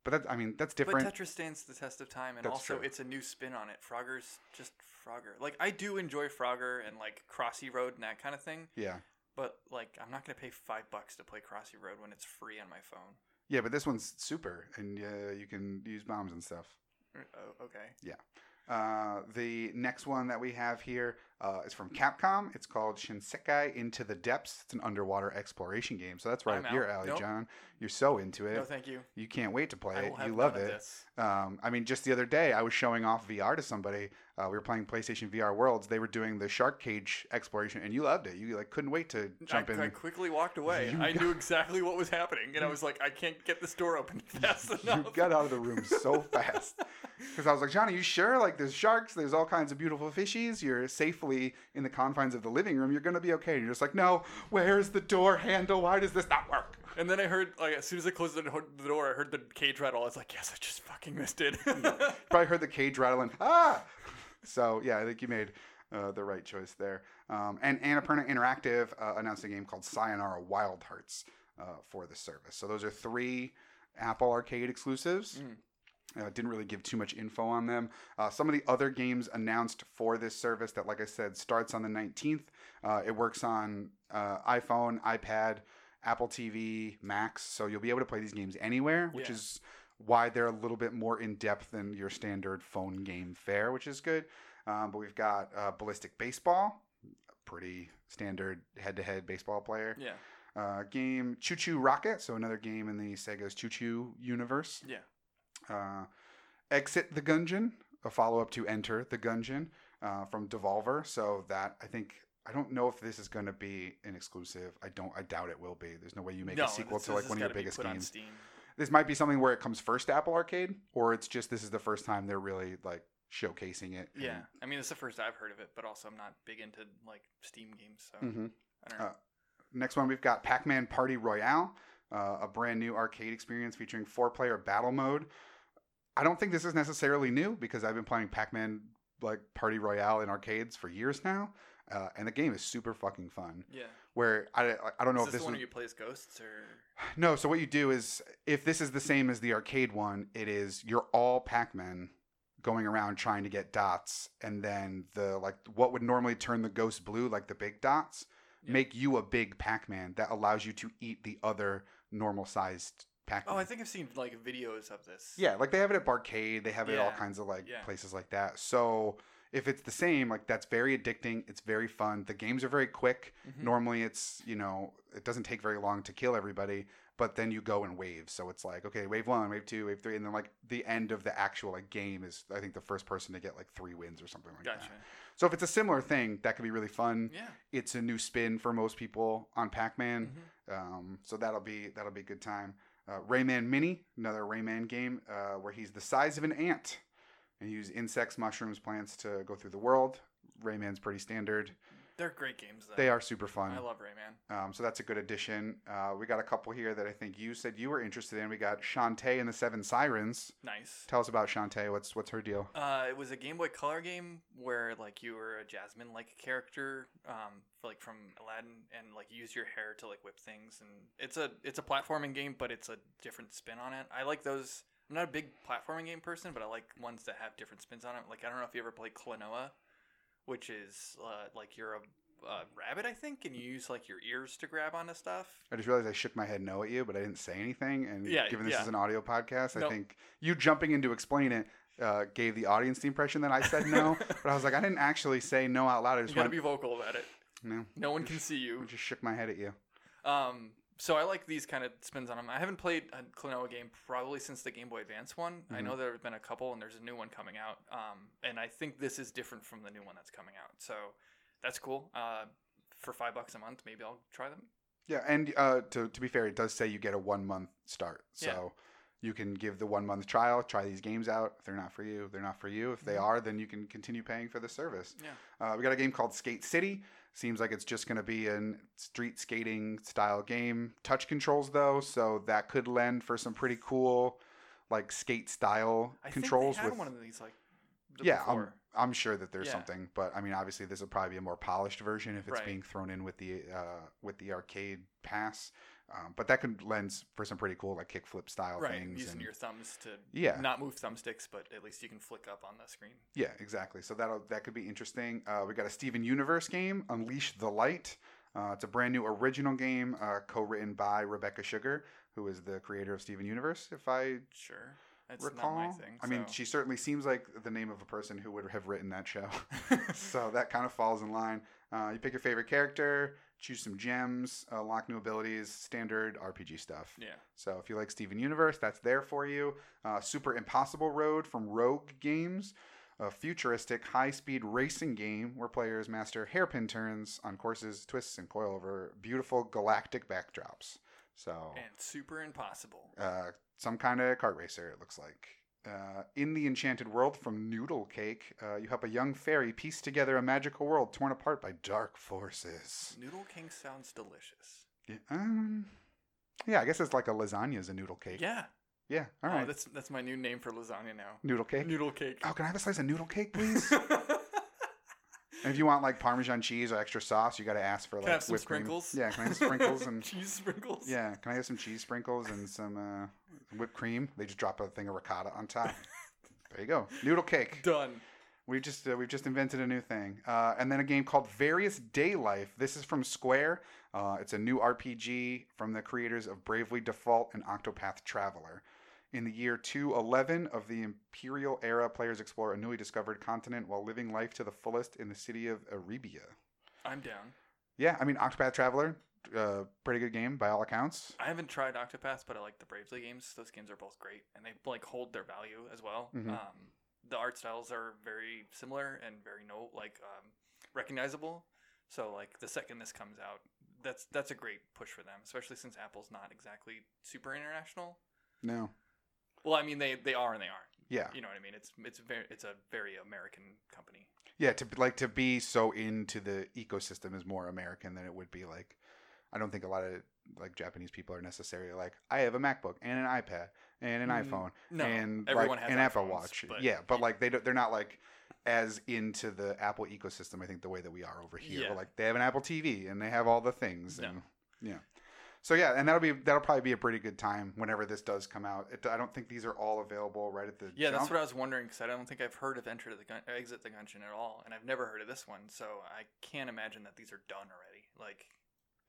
but that I mean that's different. But Tetris stands the test of time, and That's also true. it's a new spin on it. Frogger's just Frogger. Like I do enjoy Frogger and like Crossy Road and that kind of thing, yeah, but like I'm not gonna pay five bucks to play Crossy Road when it's free on my phone. yeah, but this one's super, and uh, you can use bombs and stuff. Oh, okay. Yeah. Uh, the next one that we have here uh, is from Capcom. It's called Shinsekai Into the Depths. It's an underwater exploration game. So that's right I'm up your alley, Nope. John. You're so into it. No, thank you. you can't wait to play it. You love it. Um, I mean, just the other day, I was showing off VR to somebody. Uh, we were playing PlayStation VR Worlds. They were doing the shark cage exploration, and you loved it. You like couldn't wait to jump I, in. I quickly walked away. You I got- knew exactly what was happening, and I was like, I can't get this door open fast you enough. got out of the room so fast because I was like, Johnny, you sure? Like, there's sharks, there's all kinds of beautiful fishies. You're safely in the confines of the living room. You're gonna be okay. And you're just like, no. Where's the door handle? Why does this not work? And then I heard, like, as soon as I closed the door, I heard the cage rattle. I was like, yes, I just fucking missed it. Probably heard the cage rattling. Ah. So yeah, I think you made uh, the right choice there. Um, and Annapurna Interactive uh, announced a game called Sayonara Wild Hearts uh, for the service. So those are three Apple Arcade exclusives. Uh, didn't really give too much info on them. Uh, some of the other games announced for this service that, like I said, starts on the 19th. Uh, it works on uh, iPhone, iPad, Apple TV, Macs, so you'll be able to play these games anywhere, which Yeah. is why they're a little bit more in depth than your standard phone game fare, which is good. Um, but we've got uh, Ballistic Baseball, pretty standard head-to-head baseball player. yeah, Uh, game ChuChu Rocket, so another game in the Sega's Choo Choo universe. yeah. Uh, Exit the Gungeon, a follow up to Enter the Gungeon uh, from Devolver. So that I think I don't know if this is going to be an exclusive. I don't. I doubt it will be. There's no way you make no, a sequel to like one of your biggest on games. This might be something where it comes first to Apple Arcade, or it's just this is the first time they're really like showcasing it. Yeah, I mean, it's the first I've heard of it, but also I'm not big into like Steam games, so hmm I don't know. Uh, Next one, we've got Pac Man Party Royale, uh, a brand new arcade experience featuring four player battle mode. I don't think this is necessarily new because I've been playing Pac Man like Party Royale in arcades for years now, uh, and the game is super fucking fun. yeah, Where I, I don't know is if this this one is you play as ghosts or? no. So what you do is if this is the same as the arcade one, it is you're all Pac Man going around trying to get dots, and then the like what would normally turn the ghost blue, like the big dots, Yeah. make you a big Pac Man that allows you to eat the other normal sized Pac Man. Oh, I think I've seen like videos of this. yeah, like they have it at Barcade, they have it at all kinds of like Yeah. places like that. So if it's the same, like that's very addicting. It's very fun. The games are very quick. Mhm. Normally, it's you know it doesn't take very long to kill everybody, but then you go in waves. So it's like okay, wave one, wave two, wave three, and then like the end of the actual like game is I think the first person to get like three wins or something like Gotcha. that. So if it's a similar thing, that could be really fun. Yeah. It's a new spin for most people on Pac-Man. Mhm. Um, so that'll be that'll be a good time. Uh, Rayman Mini, another Rayman game uh, where he's the size of an ant, and you use insects, mushrooms, plants to go through the world. Rayman's pretty standard. They're great games. Though. They are super fun. I love Rayman. Um, so that's a good addition. Uh, we got a couple here that I think you said you were interested in. We got Shantae and the Seven Sirens. Nice. Tell us about Shantae. What's what's her deal? Uh, it was a Game Boy Color game where like you were a Jasmine-like character, um, like from Aladdin, and like use your hair to like whip things. And it's a it's a platforming game, but it's a different spin on it. I like those. I'm not a big platforming game person, but I like ones that have different spins on it. Like I don't know if you ever played Klonoa, which is uh, like you're a, rabbit, I think, and you use like your ears to grab onto stuff. I just realized I shook my head no at you, but I didn't say anything. And Yeah, given this yeah. is an audio podcast, I think you jumping in to explain it uh, gave the audience the impression that I said no. but I was like, I didn't actually say no out loud. I just gotta be vocal about it. no. No one can see you. I just shook my head at you. Um, so I like these kind of spins on them. I haven't played a Klonoa game probably since the Game Boy Advance one. I Mm-hmm. know there have been a couple, and there's a new one coming out. Um, and I think this is different from the new one that's coming out. So that's cool. Uh, for five bucks a month, maybe I'll try them. Yeah, and uh, to to be fair, it does say you get a one month start, so Yeah. you can give the one month trial, try these games out. If they're not for you, they're not for you. If they Mhm. are, then you can continue paying for the service. Yeah. Uh, we got a game called Skate City. Seems like it's just going to be a street skating style game. Touch controls though, so that could lend for some pretty cool, like skate style I controls think they had with. one of these like yeah, I'm. I'm sure that there's Yeah. something, but I mean, obviously, this will probably be a more polished version if it's Right. being thrown in with the uh, with the arcade pass. Um, but that could lend for some pretty cool like kickflip style right things. using and- your thumbs to Yeah. not move thumbsticks, but at least you can flick up on the screen. Yeah, exactly. So that'll that could be interesting. Uh, we got a Steven Universe game, Unleash the Light. Uh, it's a brand new original game, uh, co-written by Rebecca Sugar, who is the creator of Steven Universe. If I Sure, it's recall, not my thing. I mean, she certainly seems like the name of a person who would have written that show. so that kind of falls in line. Uh, you pick your favorite character, choose some gems, unlock new abilities, standard RPG stuff. yeah, So if you like Steven Universe, that's there for you. Uh, Super Impossible Road from Rogue Games, a futuristic high-speed racing game where players master hairpin turns on courses, twists, and coilover beautiful galactic backdrops. So and super impossible. uh, some kind of kart racer, it looks like. Uh, in the Enchanted World from Noodle Cake, uh, you help a young fairy piece together a magical world torn apart by dark forces. Noodle King sounds delicious. Yeah, um, yeah I guess it's like a lasagna is a noodle cake. Yeah. Yeah, all Oh, that's that's my new name for lasagna now. noodle cake. Noodle cake. Oh, can I have a slice of noodle cake, please? and if you want like Parmesan cheese or extra sauce, you got to ask for like Can I have some whipped cream. Yeah, can I have sprinkles and cheese sprinkles. yeah, can I have some cheese sprinkles and some uh, whipped cream? They just drop a thing of ricotta on top. there you go, noodle cake. Done. We've just uh, we've just invented a new thing, uh, and then a game called Various Daylife. This is from Square. Uh, it's a new RPG from the creators of Bravely Default and Octopath Traveler. In the year 211 of the Imperial era, players explore a newly discovered continent while living life to the fullest in the city of Erebia. I'm down. Yeah, I mean Octopath Traveler, uh, pretty good game by all accounts. I haven't tried Octopath, but I like the Bravely games. Those games are both great, and they like hold their value as well. Mhm. Um, the art styles are very similar and very no like um, recognizable. So like the second this comes out, that's that's a great push for them, especially since Apple's not exactly super international. No, Well, I mean they they are and they aren't. yeah, You know what I mean? It's it's very it's a very American company. yeah. To like to be so into the ecosystem is more American than it would be like. I don't think a lot of like Japanese people are necessarily like, I have a MacBook and an iPad and an Mm, iPhone No, and everyone like has an Apple Watch. but- yeah, but like they don't, they're not like as into the Apple ecosystem. I think the way that we are over here. Yeah. But, like they have an Apple TV and they have all the things. No. And, yeah. So yeah, and that'll be that'll probably be a pretty good time whenever this does come out. It, I don't think these are all available right at the Yeah, that's what I was wondering because I don't think I've heard of Enter the Gun- Exit the Gungeon at all, and I've never heard of this one. So I can't imagine that these are done already, like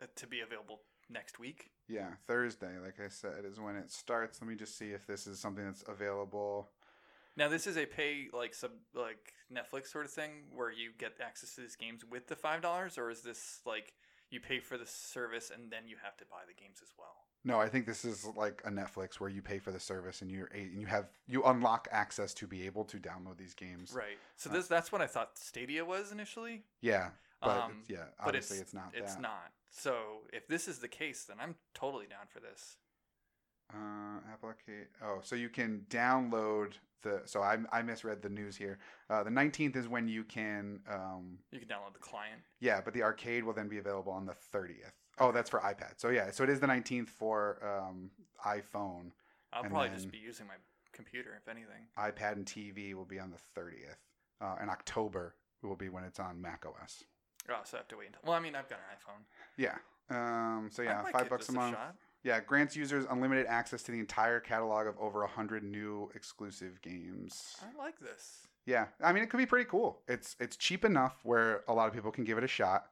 uh, to be available next week. Yeah, Thursday, like I said, is when it starts. Let me just see if this is something that's available. Now this is a pay like sub like Netflix sort of thing where you get access to these games with the five dollars, or is this like you pay for the service and then you have to buy the games as well? No, I think this is like a Netflix where you pay for the service and you're and you have you unlock access to be able to download these games. Right. So Uh, this that's what I thought Stadia was initially. Yeah, but Um, it's- yeah, but obviously it's, not It's that. not. So if this is the case, then I'm totally down for this. Uh, Apple Arcade. Oh, so you can download the. So I I misread the news here. Uh, the nineteenth is when you can. Um, You can download the client. yeah, but the arcade will then be available on the thirtieth. Oh, that's for iPad. So yeah, so it is the nineteenth for um, iPhone. I'll probably just be using my computer if anything. iPad and TV will be on the thirtieth. Uh, in October will be when it's on Mac OS. Oh, so I have to wait until. Well, I mean, I've got an iPhone. Yeah. Um, so yeah, five bucks a month. shot. Yeah, grants users unlimited access to the entire catalog of over 100 new exclusive games. I like this. Yeah, I mean it could be pretty cool. It's it's cheap enough where a lot of people can give it a shot,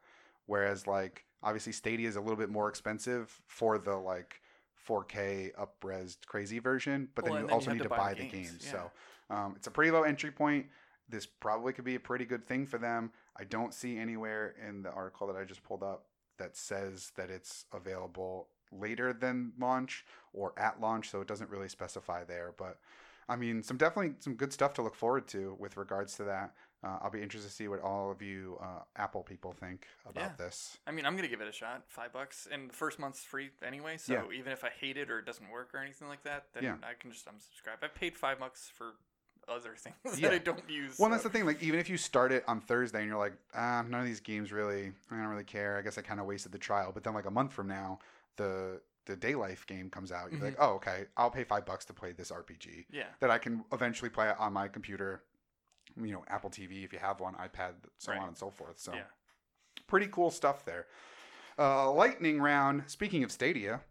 whereas like obviously Stadia is a little bit more expensive for the like 4K upres crazy version, but Well, then you then also have need to buy buy the the games, games. yeah. So um, it's a pretty low entry point. This probably could be a pretty good thing for them. I don't see anywhere in the article that I just pulled up that says that it's available later than launch or at launch, so it doesn't really specify there. But I mean, some definitely some good stuff to look forward to with regards to that. Uh, I'll be interested to see what all of you uh, Apple people think about Yeah. this. I mean, I'm gonna give it a shot. Five bucks, and the first month's free anyway. So Yeah. even if I hate it or it doesn't work or anything like that, then Yeah. I can just unsubscribe. I paid five bucks for other things Yeah. that I don't use. Well, so- that's the thing. Like, even if you start it on Thursday and you're like, ah, none of these games really, I don't really care. I guess I kind of wasted the trial. But then, like a month from now, the the Day Life game comes out. You're like, oh, okay, I'll pay five bucks to play this RPG Yeah. that I can eventually play on my computer. You know, Apple TV if you have one, iPad, so Right. on and so forth. So, Yeah. pretty cool stuff there. Uh, lightning round. Speaking of Stadia,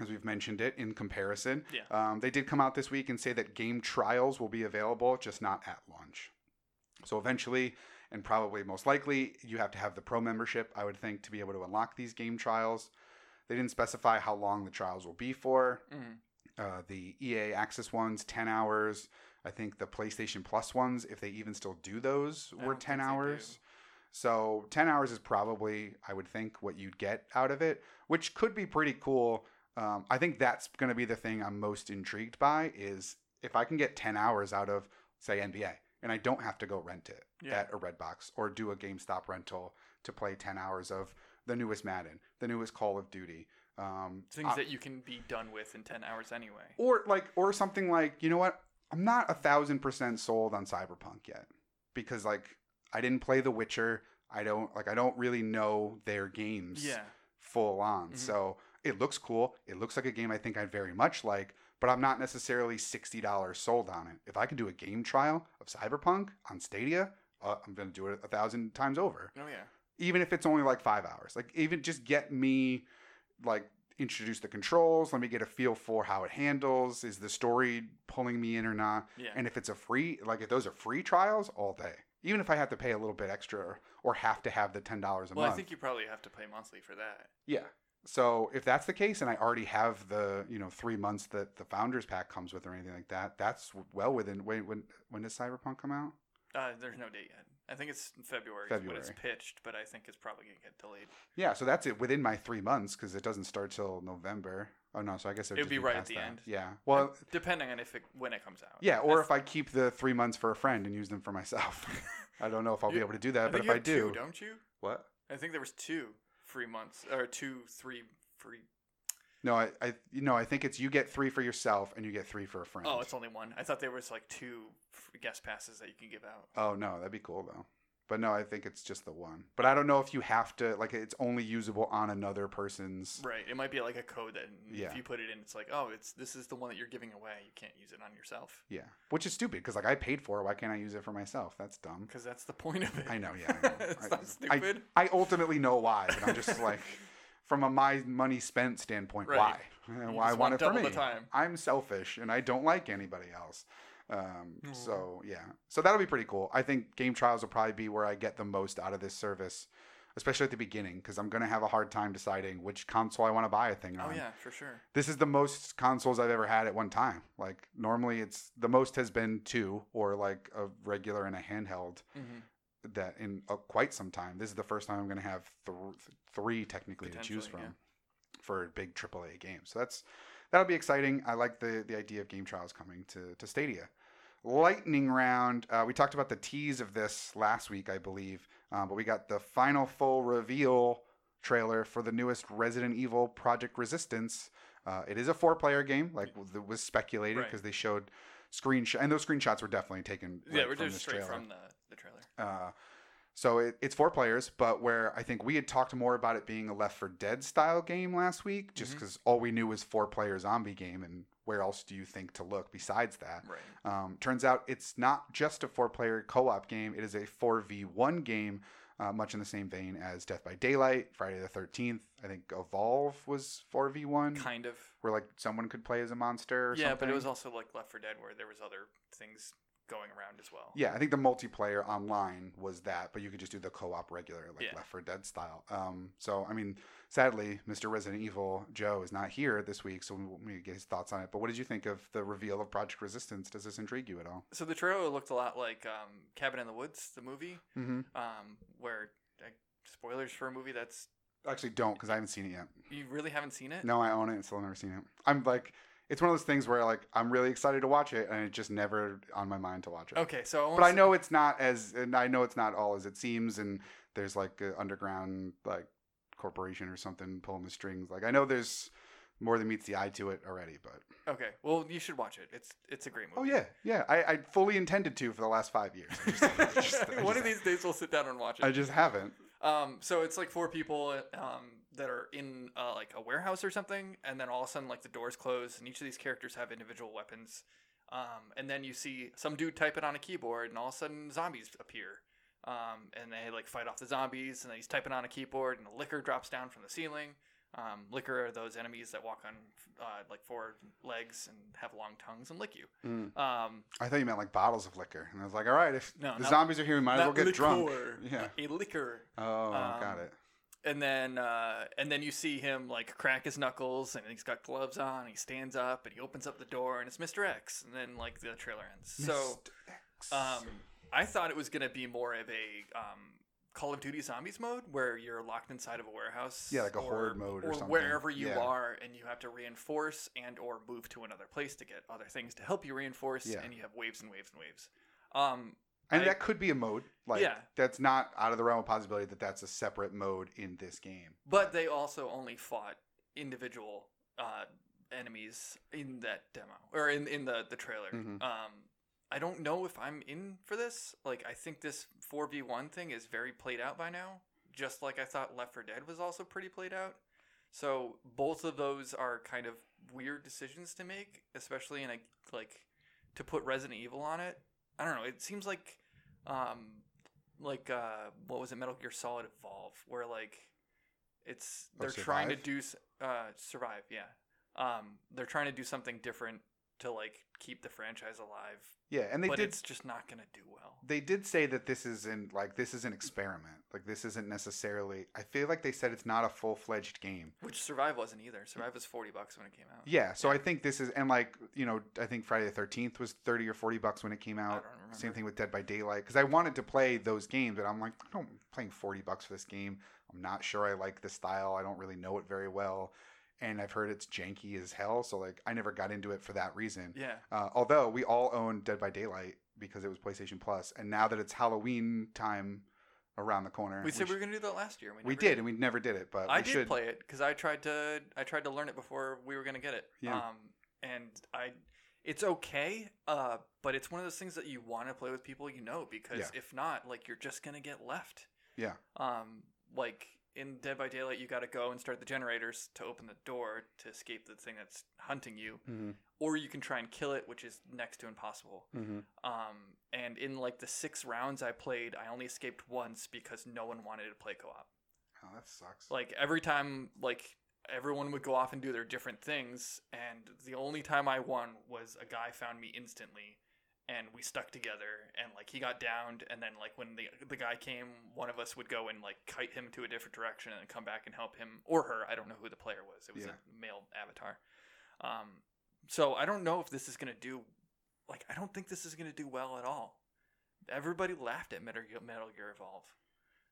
as we've mentioned it in comparison, Yeah. um, they did come out this week and say that game trials will be available, just not at launch. So eventually, and probably most likely, you have to have the pro membership, I would think, to be able to unlock these game trials. They didn't specify how long the trials will be for. Mhm. Uh, the EA Access ones, 10 hours. I think the PlayStation Plus ones, if they even still do those, I were 10 hours. So 10 hours is probably, I would think, what you'd get out of it, which could be pretty cool. Um, I think that's going to be the thing I'm most intrigued by is if I can get 10 hours out of, say, NBA, and I don't have to go rent it Yeah. at a Redbox or do a GameStop rental to play 10 hours of the newest Madden, the newest Call of Duty. Um, Things I- that you can be done with in ten hours anyway. or like or something like you know what i'm not a thousand percent sold on cyberpunk yet because like i didn't play the witcher i don't like i don't really know their games Yeah. full on Mhm. so it looks cool it looks like a game i think i'd very much like but i'm not necessarily $60 sold on it if i can do a game trial of cyberpunk on stadia uh, i'm gonna do it a thousand times over Oh yeah. Even if it's only like five hours. Like even just get me like introduce the controls. Let me get a feel for how it handles. Is the story pulling me in or not? Yeah. and if it's a free like if those are free trials all day. Even if i have to pay a little bit extra or, have to have the $10 a well, month. Well, I think you probably have to pay monthly for that. yeah. So if that's the case and i already have the you know three months that the founders pack comes with or anything like that that's well within when when, when does cyberpunk come out? Uh, there's no date yet. I think it's February, is when it's pitched, but I think it's probably gonna get delayed. Yeah, so that's it within my three months because it doesn't start till November. Oh no, so I guess It would be right at the end. Yeah. Well, Depending on if it when it comes out. yeah, or That's- if I keep the three months for a friend and use them for myself. I don't know if I'll be able to do I that, but think if I do, two, don't you? what? I think there was two free months or two, three free. No, I, I, you know, I think it's you get three for yourself and you get three for a friend. Oh, it's only one. I thought there was like two guest passes that you can give out. Oh no, that'd be cool though. But no, I think it's just the one. But I don't know if you have to like it's only usable on another person's. Right. It might be like a code that Yeah. if you put it in, it's like, oh, it's this is the one that you're giving away. You can't use it on yourself Yeah, which is stupid because like I paid for it. Why can't I use it for myself? That's dumb. because that's the point of it. I know, yeah. I know. it's I- not I- stupid. I ultimately know why, but I'm just like, from a my money spent standpoint, Right. why? You why I just want want it for double me? the time. I'm selfish and I don't like anybody else. Um, so yeah, so that'll be pretty cool. I think game trials will probably be where I get the most out of this service, especially at the beginning, because I'm gonna have a hard time deciding which console I want to buy a thing on. oh yeah, for sure. This is the most consoles I've ever had at one time. Like normally, it's the most has been two or like a regular and a handheld hmm that in uh, quite some time. This is the first time I'm going to have th- three technically to choose from Potentially, for big AAA games. So that's that'll be exciting. I like the the idea of game trials coming to to Stadia. Lightning round. Uh, we talked about the tease of this last week, I believe, um, but we got the final full reveal trailer for the newest Resident Evil Project Resistance. Uh, it is a four-player game, like it was speculated Right. because they showed screenshot, and those screenshots were definitely taken. Yeah, we're from just straight trailer. from the trailer. Uh, so it, it's four players, but where I think we had talked more about it being a Left 4 Dead style game last week, just because all we knew was four player zombie game, and where else do you think to look besides that? Right. Um, turns out it's not just a four player co op game, it is a 4v1 game, uh, much in the same vein as Dead by Daylight, Friday the 13th. I think Evolve was 4v1, Kind of. where like someone could play as a monster or Yeah, something. but it was also like Left 4 Dead where there was other things going around as well. Yeah, I think the multiplayer online was that, but you could just do the co-op regular, like Yeah. Left 4 Dead style. Um, so I mean, sadly, Mr. Resident Evil Joe is not here this week, so we we get his thoughts on it. But what did you think of the reveal of Project Resistance? Does this intrigue you at all? So the trailer looked a lot like um, Cabin in the Woods, the movie, Mm-hmm. um, where spoilers for a movie that's Actually, don't because I haven't seen it yet. you really haven't seen it. No, I own it and still never seen it. I'm like, it's one of those things where like I'm really excited to watch it, and it's just never on my mind to watch it. Okay, so But I know it's not as, and I know it's not all as it seems, and there's like an underground like corporation or something pulling the strings. Like I know there's more than meets the eye to it already, but Okay, well you should watch it. It's it's a great movie. oh movie. yeah, yeah, I, I fully intended to for the last five years. I just, I just- One just- of these days we'll sit down and watch it. I just haven't. Um, so it's like four people um, that are in uh, like a warehouse or something, and then all of a sudden like the doors close, and each of these characters have individual weapons. Um, and then you see some dude type it on a keyboard, and all of a sudden zombies appear. Um, and they like fight off the zombies, and then he's typing on a keyboard, and the Licker drops down from the ceiling. Um, Licker are those enemies that walk on uh, like four legs and have long tongues and lick you. Mm. Um, I thought you meant like bottles of liquor, and I was like, all right, if No, the not- zombies are here, we might as well get drunk. Yeah. a liquor. Oh, Um, got it. And then uh, and then you see him like crack his knuckles and he's got gloves on he stands up and he opens up the door and it's mr x and then like the trailer ends so Mr. X. um, i thought it was going to be more of a um, call of duty zombies mode where you're locked inside of a warehouse Yeah, like a or, horde mode or something. wherever you Yeah. are and you have to reinforce and or move to another place to get other things to help you reinforce Yeah. and you have waves and waves and waves um, and I- that could be a mode. Like, Yeah. that's not out of the realm of possibility that that's a separate mode in this game. But they also only fought individual uh, enemies in that demo or in, in the, the trailer. Mhm. Um, I don't know if I'm in for this. Like, I think this 4v1 thing is very played out by now, just like I thought Left 4 Dead was also pretty played out. So both of those are kind of weird decisions to make, especially in a like to put Resident Evil on it. I don't know. It seems like um like uh what was it Metal Gear Solid Evolve where like it's they're trying to do uh survive, yeah. Um they're trying to do something different to like keep the franchise alive, Yeah, and they but did it's just not going to do well. they did say that this isn't like this is an experiment. Like this isn't necessarily. I feel like they said it's not a full fledged game. Which Survive wasn't either. Survive was 40 bucks when it came out. Yeah, so I think this is and like you know I think Friday the Thirteenth was thirty or forty bucks when it came I out. don't remember. Same thing with Dead by Daylight because I wanted to play those games, but I'm like I don't I'm playing forty bucks for this game. I'm not sure I like the style. I don't really know it very well, and I've heard it's janky as hell. So like I never got into it for that reason. Yeah. Uh, although we all own Dead by Daylight because it was PlayStation Plus, and now that it's Halloween time around the corner, We said which- we were going to do that last year. we never did, and we never did it. But I we did should. play it because I tried to I tried to learn it before we were gonna get it. Yeah. Um, and I, it's okay. Uh, but it's one of those things that you want to play with people you know because Yeah. if not, like you're just gonna get left. Yeah. Um, like in Dead by Daylight, you got to go and start the generators to open the door to escape the thing that's hunting you, Mm-hmm. or you can try and kill it, which is next to impossible. Mm-hmm. Um, and in like the six rounds I played, I only escaped once because no one wanted to play co-op. Oh, that sucks. like every time like everyone would go off and do their different things and the only time i won was a guy found me instantly and we stuck together and like he got downed and then like when the the guy came one of us would go and like kite him to a different direction and then come back and help him or her. I don't know who the player was. It was Yeah. a male avatar. Um so i don't know if this is going to do like i don't think this is going to do well at all. Everybody laughed at metal gear, metal gear evolve.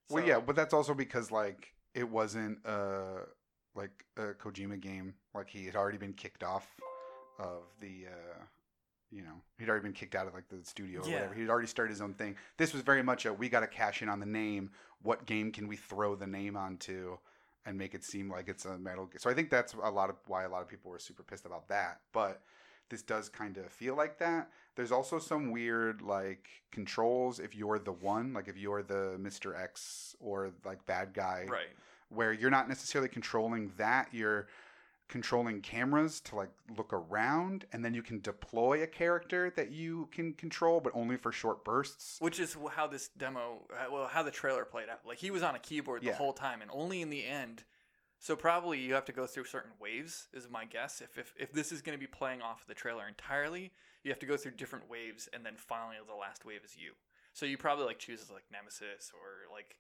Well, yeah, but that's also because like it wasn't uh like a Kojima game. Like he had already been kicked off of the uh you know, he'd already been kicked out of like the studio or Yeah. whatever. He'd already started his own thing. This was very much a we got to cash in on the name. What game can we throw the name onto and make it seem like it's a Metal? So I think that's a lot of why a lot of people were super pissed about that. But this does kind of feel like that. There's also some weird like controls if you're the one, like if you're the Mr. X or like bad guy, right where you're not necessarily controlling that, you're controlling cameras to like look around and then you can deploy a character that you can control but only for short bursts. Which is how this demo, uh, well, how the trailer played out. Like he was on a keyboard the Yeah. whole time, and only in the end. So probably you have to go through certain waves, is my guess. If if, if this is going to be playing off the trailer entirely, you have to go through different waves, and then finally the last wave is you. So you probably like chooses like Nemesis or like,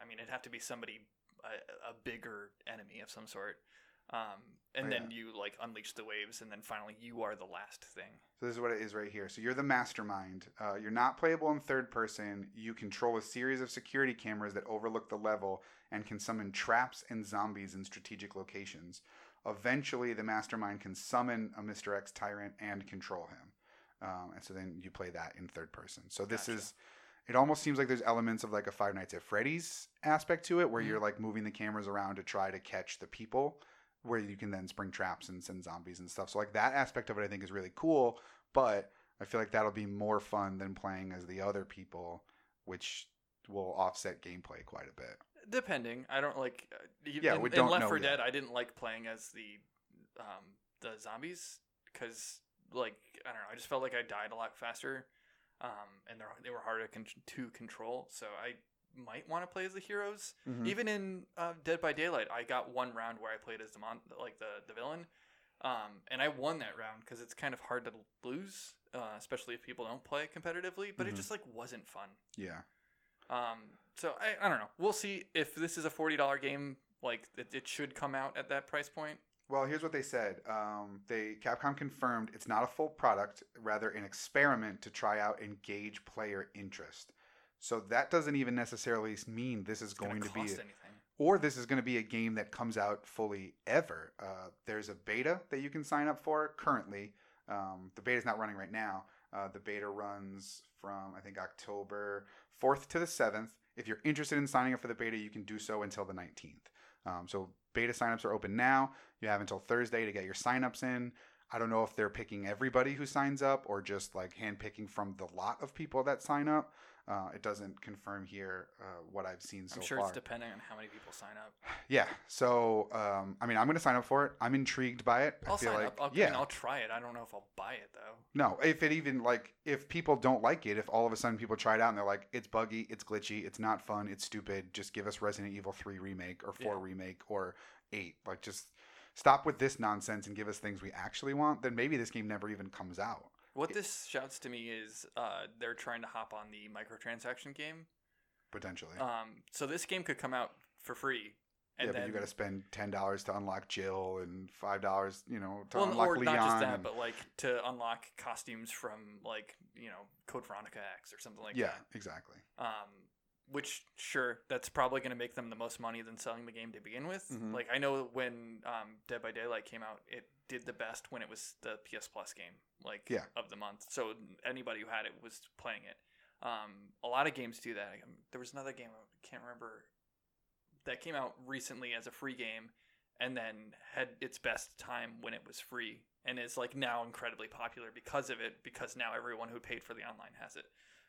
I mean, it'd have to be somebody a, a bigger enemy of some sort. Um, and Oh, then you like unleash the waves, and then finally you are the last thing. So this is what it is right here. So you're the mastermind. Uh, you're not playable in third person. You control a series of security cameras that overlook the level and can summon traps and zombies in strategic locations. eventually the mastermind can summon a Mr. X tyrant and control him. Um, and so then you play that in third person. So this Gotcha. is, it almost seems like there's elements of like a Five Nights at Freddy's aspect to it, where Mhm. you're like moving the cameras around to try to catch the people, where you can then spring traps and send zombies and stuff. So like that aspect of it, I think is really cool. But I feel like that'll be more fun than playing as the other people, which will offset gameplay quite a bit. Depending, I don't like. Uh, Yeah, in, we don't Left know 4 yet. Dead, I didn't like playing as the um, the zombies because, like, I don't know. I just felt like I died a lot faster, um, and they're, they were harder con- to control. So I might want to play as the heroes. Mhm. Even in uh, Dead by Daylight, I got one round where I played as the mon- like the the villain, um, and I won that round because it's kind of hard to lose, uh, especially if people don't play competitively. But Mhm. it just like wasn't fun. Yeah. Um, so I, I don't know. We'll see if this is a forty dollar game. Like it, it should come out at that price point. Well, here's what they said. Um, they Capcom confirmed it's not a full product, rather an experiment to try out and gauge player interest. So that doesn't even necessarily mean this is going be, a- anything. or this is going to be a game that comes out fully ever. Uh, there's a beta that you can sign up for currently. Um, the is not running right now. Uh, the beta runs from I think October 4th to the 7th. If you're interested in signing up for the beta, you can do so until the 19th. Um, so beta signups are open now. You have until Thursday to get your signups in. I don't know if they're picking everybody who signs up or just like handpicking from the lot of people that sign up. Uh, it doesn't confirm here uh, what I've seen so far. I'm sure far. it's depending on how many people sign up. Yeah. So, um, I mean, I'm going to sign up for it. I'm intrigued by it. I I'll feel sign like, up. I'll, yeah. and I'll try it. I don't know if I'll buy it though. no, if it even like if people don't like it, if all of a sudden people try it out and they're like, it's buggy, it's glitchy, it's not fun, it's stupid, just give us Resident Evil 3 remake or 4 Yeah. remake or 8. Like, just stop with this nonsense and give us things we actually want. Then maybe this game never even comes out. What this shouts to me is uh, they're trying to hop on the microtransaction game. Potentially. Um, so this game could come out for free, and yeah, then but you got to spend ten dollars to unlock Jill and five dollars, you know, to well, unlock or Leon. not just that, and- but like to unlock costumes from like you know Code Veronica X or something like yeah, that. Yeah, exactly. Um, which sure, that's probably going to make them the most money than selling the game to begin with. Mhm. Like I know when um, Dead by Daylight came out, it did the best when it was the PS Plus game, like Yeah. of the month. So anybody who had it was playing it. Um, a lot of games do that. Um, There was another game I can't remember that came out recently as a free game, and then had its best time when it was free, and is like now incredibly popular because of it. Because now everyone who paid for the online has it.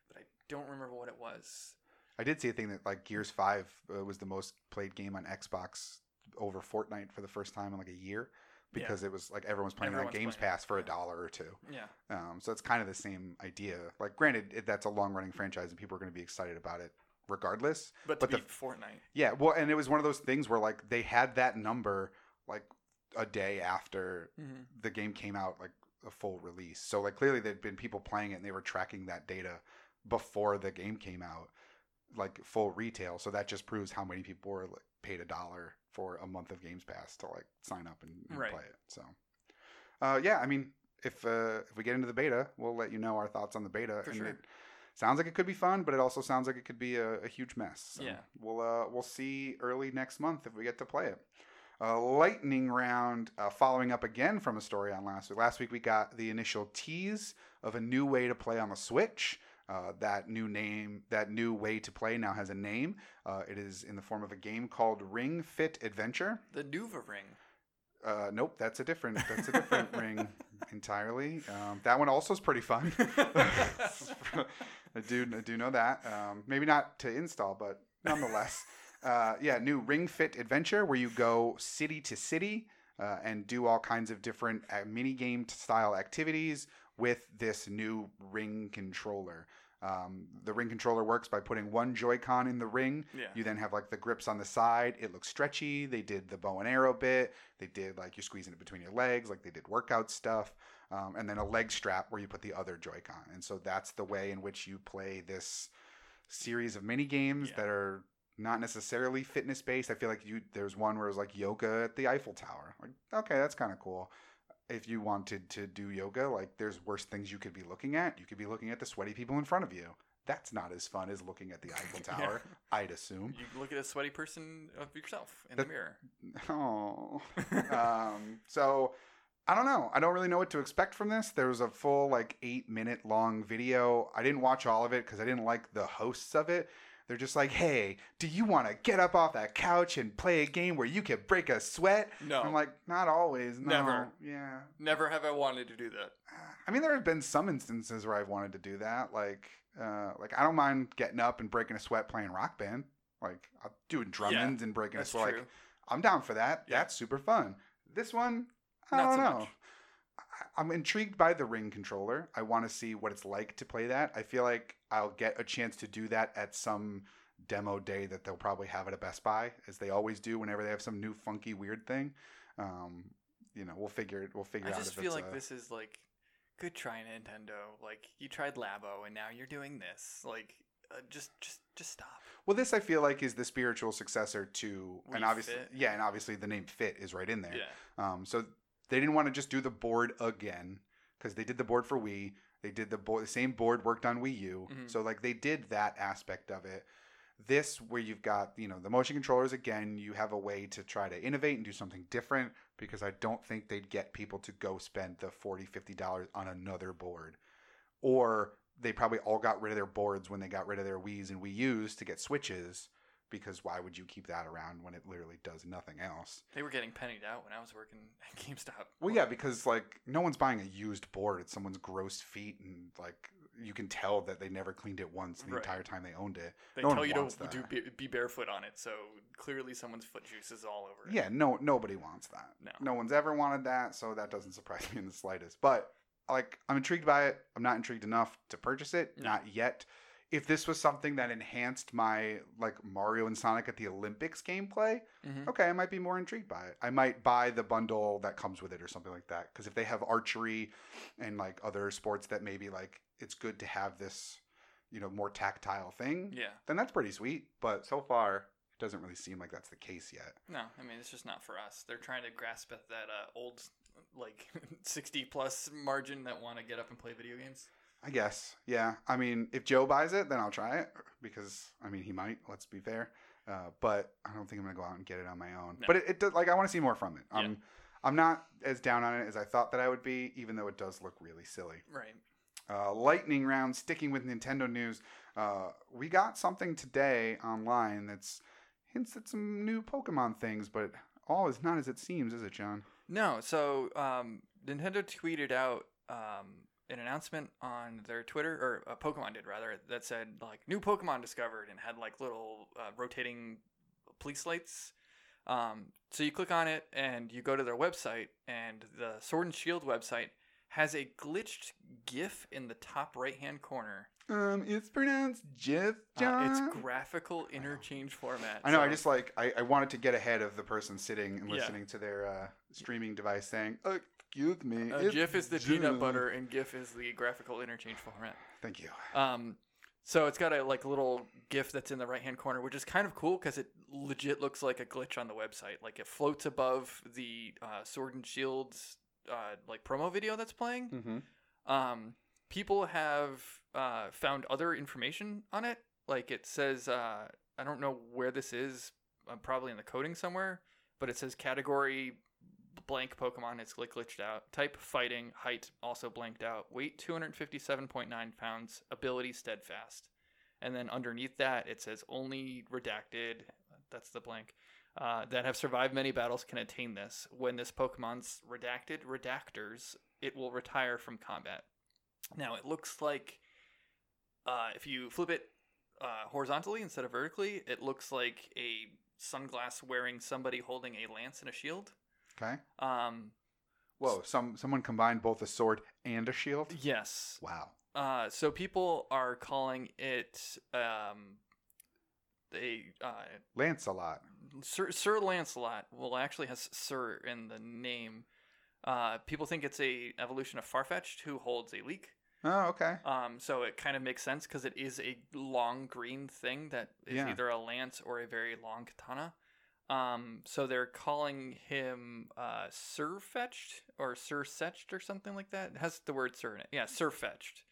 But I don't remember what it was. I did see a thing that like Gears Five uh, was the most played game on Xbox over Fortnite for the first time in like a year because it was like everyone's playing on Games playing it, Pass for a yeah. dollar or two. Yeah. Um, so it's kind of the same idea. Like, granted, it, that's a long running franchise and people are going to be excited about it regardless. But to But the- Fortnite, Yeah, well, and it was one of those things where like they had that number like a day after mm-hmm. the game came out, like a full release. So like clearly there'd been people playing it and they were tracking that data before the game came out, like full retail. So that just proves how many people were like paid a dollar for a month of Games Pass to like sign up and, and Right. play it. So, uh, yeah, I mean, if uh, if we get into the beta, we'll let you know our thoughts on the beta. For and sure. it sounds like it could be fun, but it also sounds like it could be a, a huge mess. So Yeah. we'll uh, we'll see early next month if we get to play it. Uh, lightning round, uh, following up again from a story on last week. Last week we got the initial tease of a new way to play on the Switch. Uh, that new name, that new way to play now has a name. Uh, it is in the form of a game called Ring Fit Adventure. the Nuva Ring. Uh, nope, that's a different. That's a different ring entirely. Um, that one also is pretty fun. I do I do know that. Um, maybe not to install, but nonetheless, uh, yeah, new Ring Fit Adventure where you go city to city uh, and do all kinds of different uh, mini game style activities with this new ring controller. Um, the ring controller works by putting one Joy-Con in the ring yeah. you then have like the grips on the side. It looks stretchy. They did the bow and arrow bit. They did like you're squeezing it between your legs, like they did workout stuff. Um, and then a leg strap where you put the other Joy-Con. And so that's the way in which you play this series of mini games Yeah. that are not necessarily fitness based. I feel like you there's one where it was like yoga at the Eiffel Tower. Like okay, that's kind of cool. If you wanted to do yoga, like there's worse things you could be looking at. You could be looking at the sweaty people in front of you. That's not as fun as looking at the Eiffel Yeah. Tower, I'd assume. You look at a sweaty person of yourself in That- the mirror. Oh. um, so I don't know. I don't really know what to expect from this. There was a full like eight minute long video. I didn't watch all of it because I didn't like the hosts of it. They're just like, hey, do you want to get up off that couch and play a game where you can break a sweat? no, I'm like, not always. No. Never. Yeah. never have I wanted to do that. I mean, there have been some instances where I've wanted to do that. Like, uh, like I don't mind getting up and breaking a sweat playing rock band. Like, I'm doing drummings and breaking a sweat. true. Like, I'm down for that. Yeah. That's super fun. This one, I Not don't so know. much. I'm intrigued by the ring controller. I want to see what it's like to play that. I feel like I'll get a chance to do that at some demo day that they'll probably have at a Best Buy, as they always do whenever they have some new funky weird thing. Um, you know, we'll figure it. We'll figure I out. I just feel like a- this is like, good try, Nintendo. Like you tried Labo, and now you're doing this. Like, uh, just, just, just stop. Well, this I feel like is the spiritual successor to, and obviously, Fit. yeah, and obviously the name Fit is right in there. Yeah, Um, so they didn't want to just do the board again because they did the board for Wii. They did the board, the same board worked on Wii U. Mhm. So like they did that aspect of it. This where you've got you know the motion controllers again, you have a way to try to innovate and do something different because I don't think they'd get people to go spend the 40 50 dollars on another board, or they probably all got rid of their boards when they got rid of their Wii's and Wii U's to get Switches. Because why would you keep that around when it literally does nothing else? they were getting pennied out when I was working at GameStop. Well, yeah, because like no one's buying a used board. It's someone's gross feet, and like you can tell that they never cleaned it once the Right. entire time they owned it. They no tell you to do, be, be barefoot on it, so clearly someone's foot juice is all over it. Yeah, no, nobody wants that. No. no one's ever wanted that, so that doesn't surprise me in the slightest. But like, I'm intrigued by it. I'm not intrigued enough to purchase it, No. not yet. If this was something that enhanced my like Mario and Sonic at the Olympics gameplay, Mhm. okay, I might be more intrigued by it. I might buy the bundle that comes with it or something like that. Because if they have archery and like other sports that maybe like it's good to have this, you know, more tactile thing, Yeah. then that's pretty sweet. But so far, it doesn't really seem like that's the case yet. No, I mean it's just not for us. They're trying to grasp at that uh, old, like sixty plus margin that want to get up and play video games. I guess. Yeah. I mean, if Joe buys it, then I'll try it because I mean he might. Let's be fair. Uh, but I don't think I'm gonna go out and get it on my own. No. But it, it does, like I want to see more from it. Yeah. I'm I'm not as down on it as I thought that I would be, even though it does look really silly. Right. Uh, lightning round. Sticking with Nintendo news, uh, we got something today online that's hints at some new Pokemon things, but all is not as it seems, is it, John? No, so um, Nintendo tweeted out um, an announcement on their Twitter, or uh, Pokemon did rather, that said like new Pokemon discovered and had like little uh, rotating police lights. Um, so you click on it and you go to their website, and the Sword and Shield website has a glitched GIF in the top right hand corner. Um, it's pronounced Jeff Uh, it's graphical interchange format. I know. I just like I, I wanted to get ahead of the person sitting and Yeah. listening to their uh, streaming device saying, "Excuse me." uh, GIF is the Jim." peanut butter, and GIF is the graphical interchange format. Thank you. Um, so it's got a like little GIF that's in the right hand corner, which is kind of cool because it legit looks like a glitch on the website. Like it floats above the uh, Sword and Shields uh, like promo video that's playing. Mm-hmm. Um, people have uh, found other information on it. Like it says, uh, I don't know where this is. Uh, probably in the coding somewhere, but it says category blank Pokemon. It's like glitched out. Type fighting. Height also blanked out. Weight 257.9 pounds. Ability steadfast. And then underneath that, it says only redacted. That's the blank. Uh, that have survived many battles can attain this. When this Pokemon's redacted redactors, it will retire from combat. Now it looks like uh, if you flip it uh, horizontally instead of vertically, it looks like a sunglass wearing somebody holding a lance and a shield. Okay. Um, Whoa. Some someone combined both a sword and a shield. yes. Wow. Uh, so people are calling it um, they uh, Lancelot. Sir, Sir Lancelot. Well, actually has Sir in the name. Uh, people think it's a evolution of Farfetch'd, who holds a leak. Oh, okay. Um, so it kind of makes sense because it is a long green thing that is Yeah. either a lance or a very long katana. Um, so they're calling him uh, Sir Fetched or Sir Setched or something like that. It has the word Sir in it. Yeah, Sir Fetched.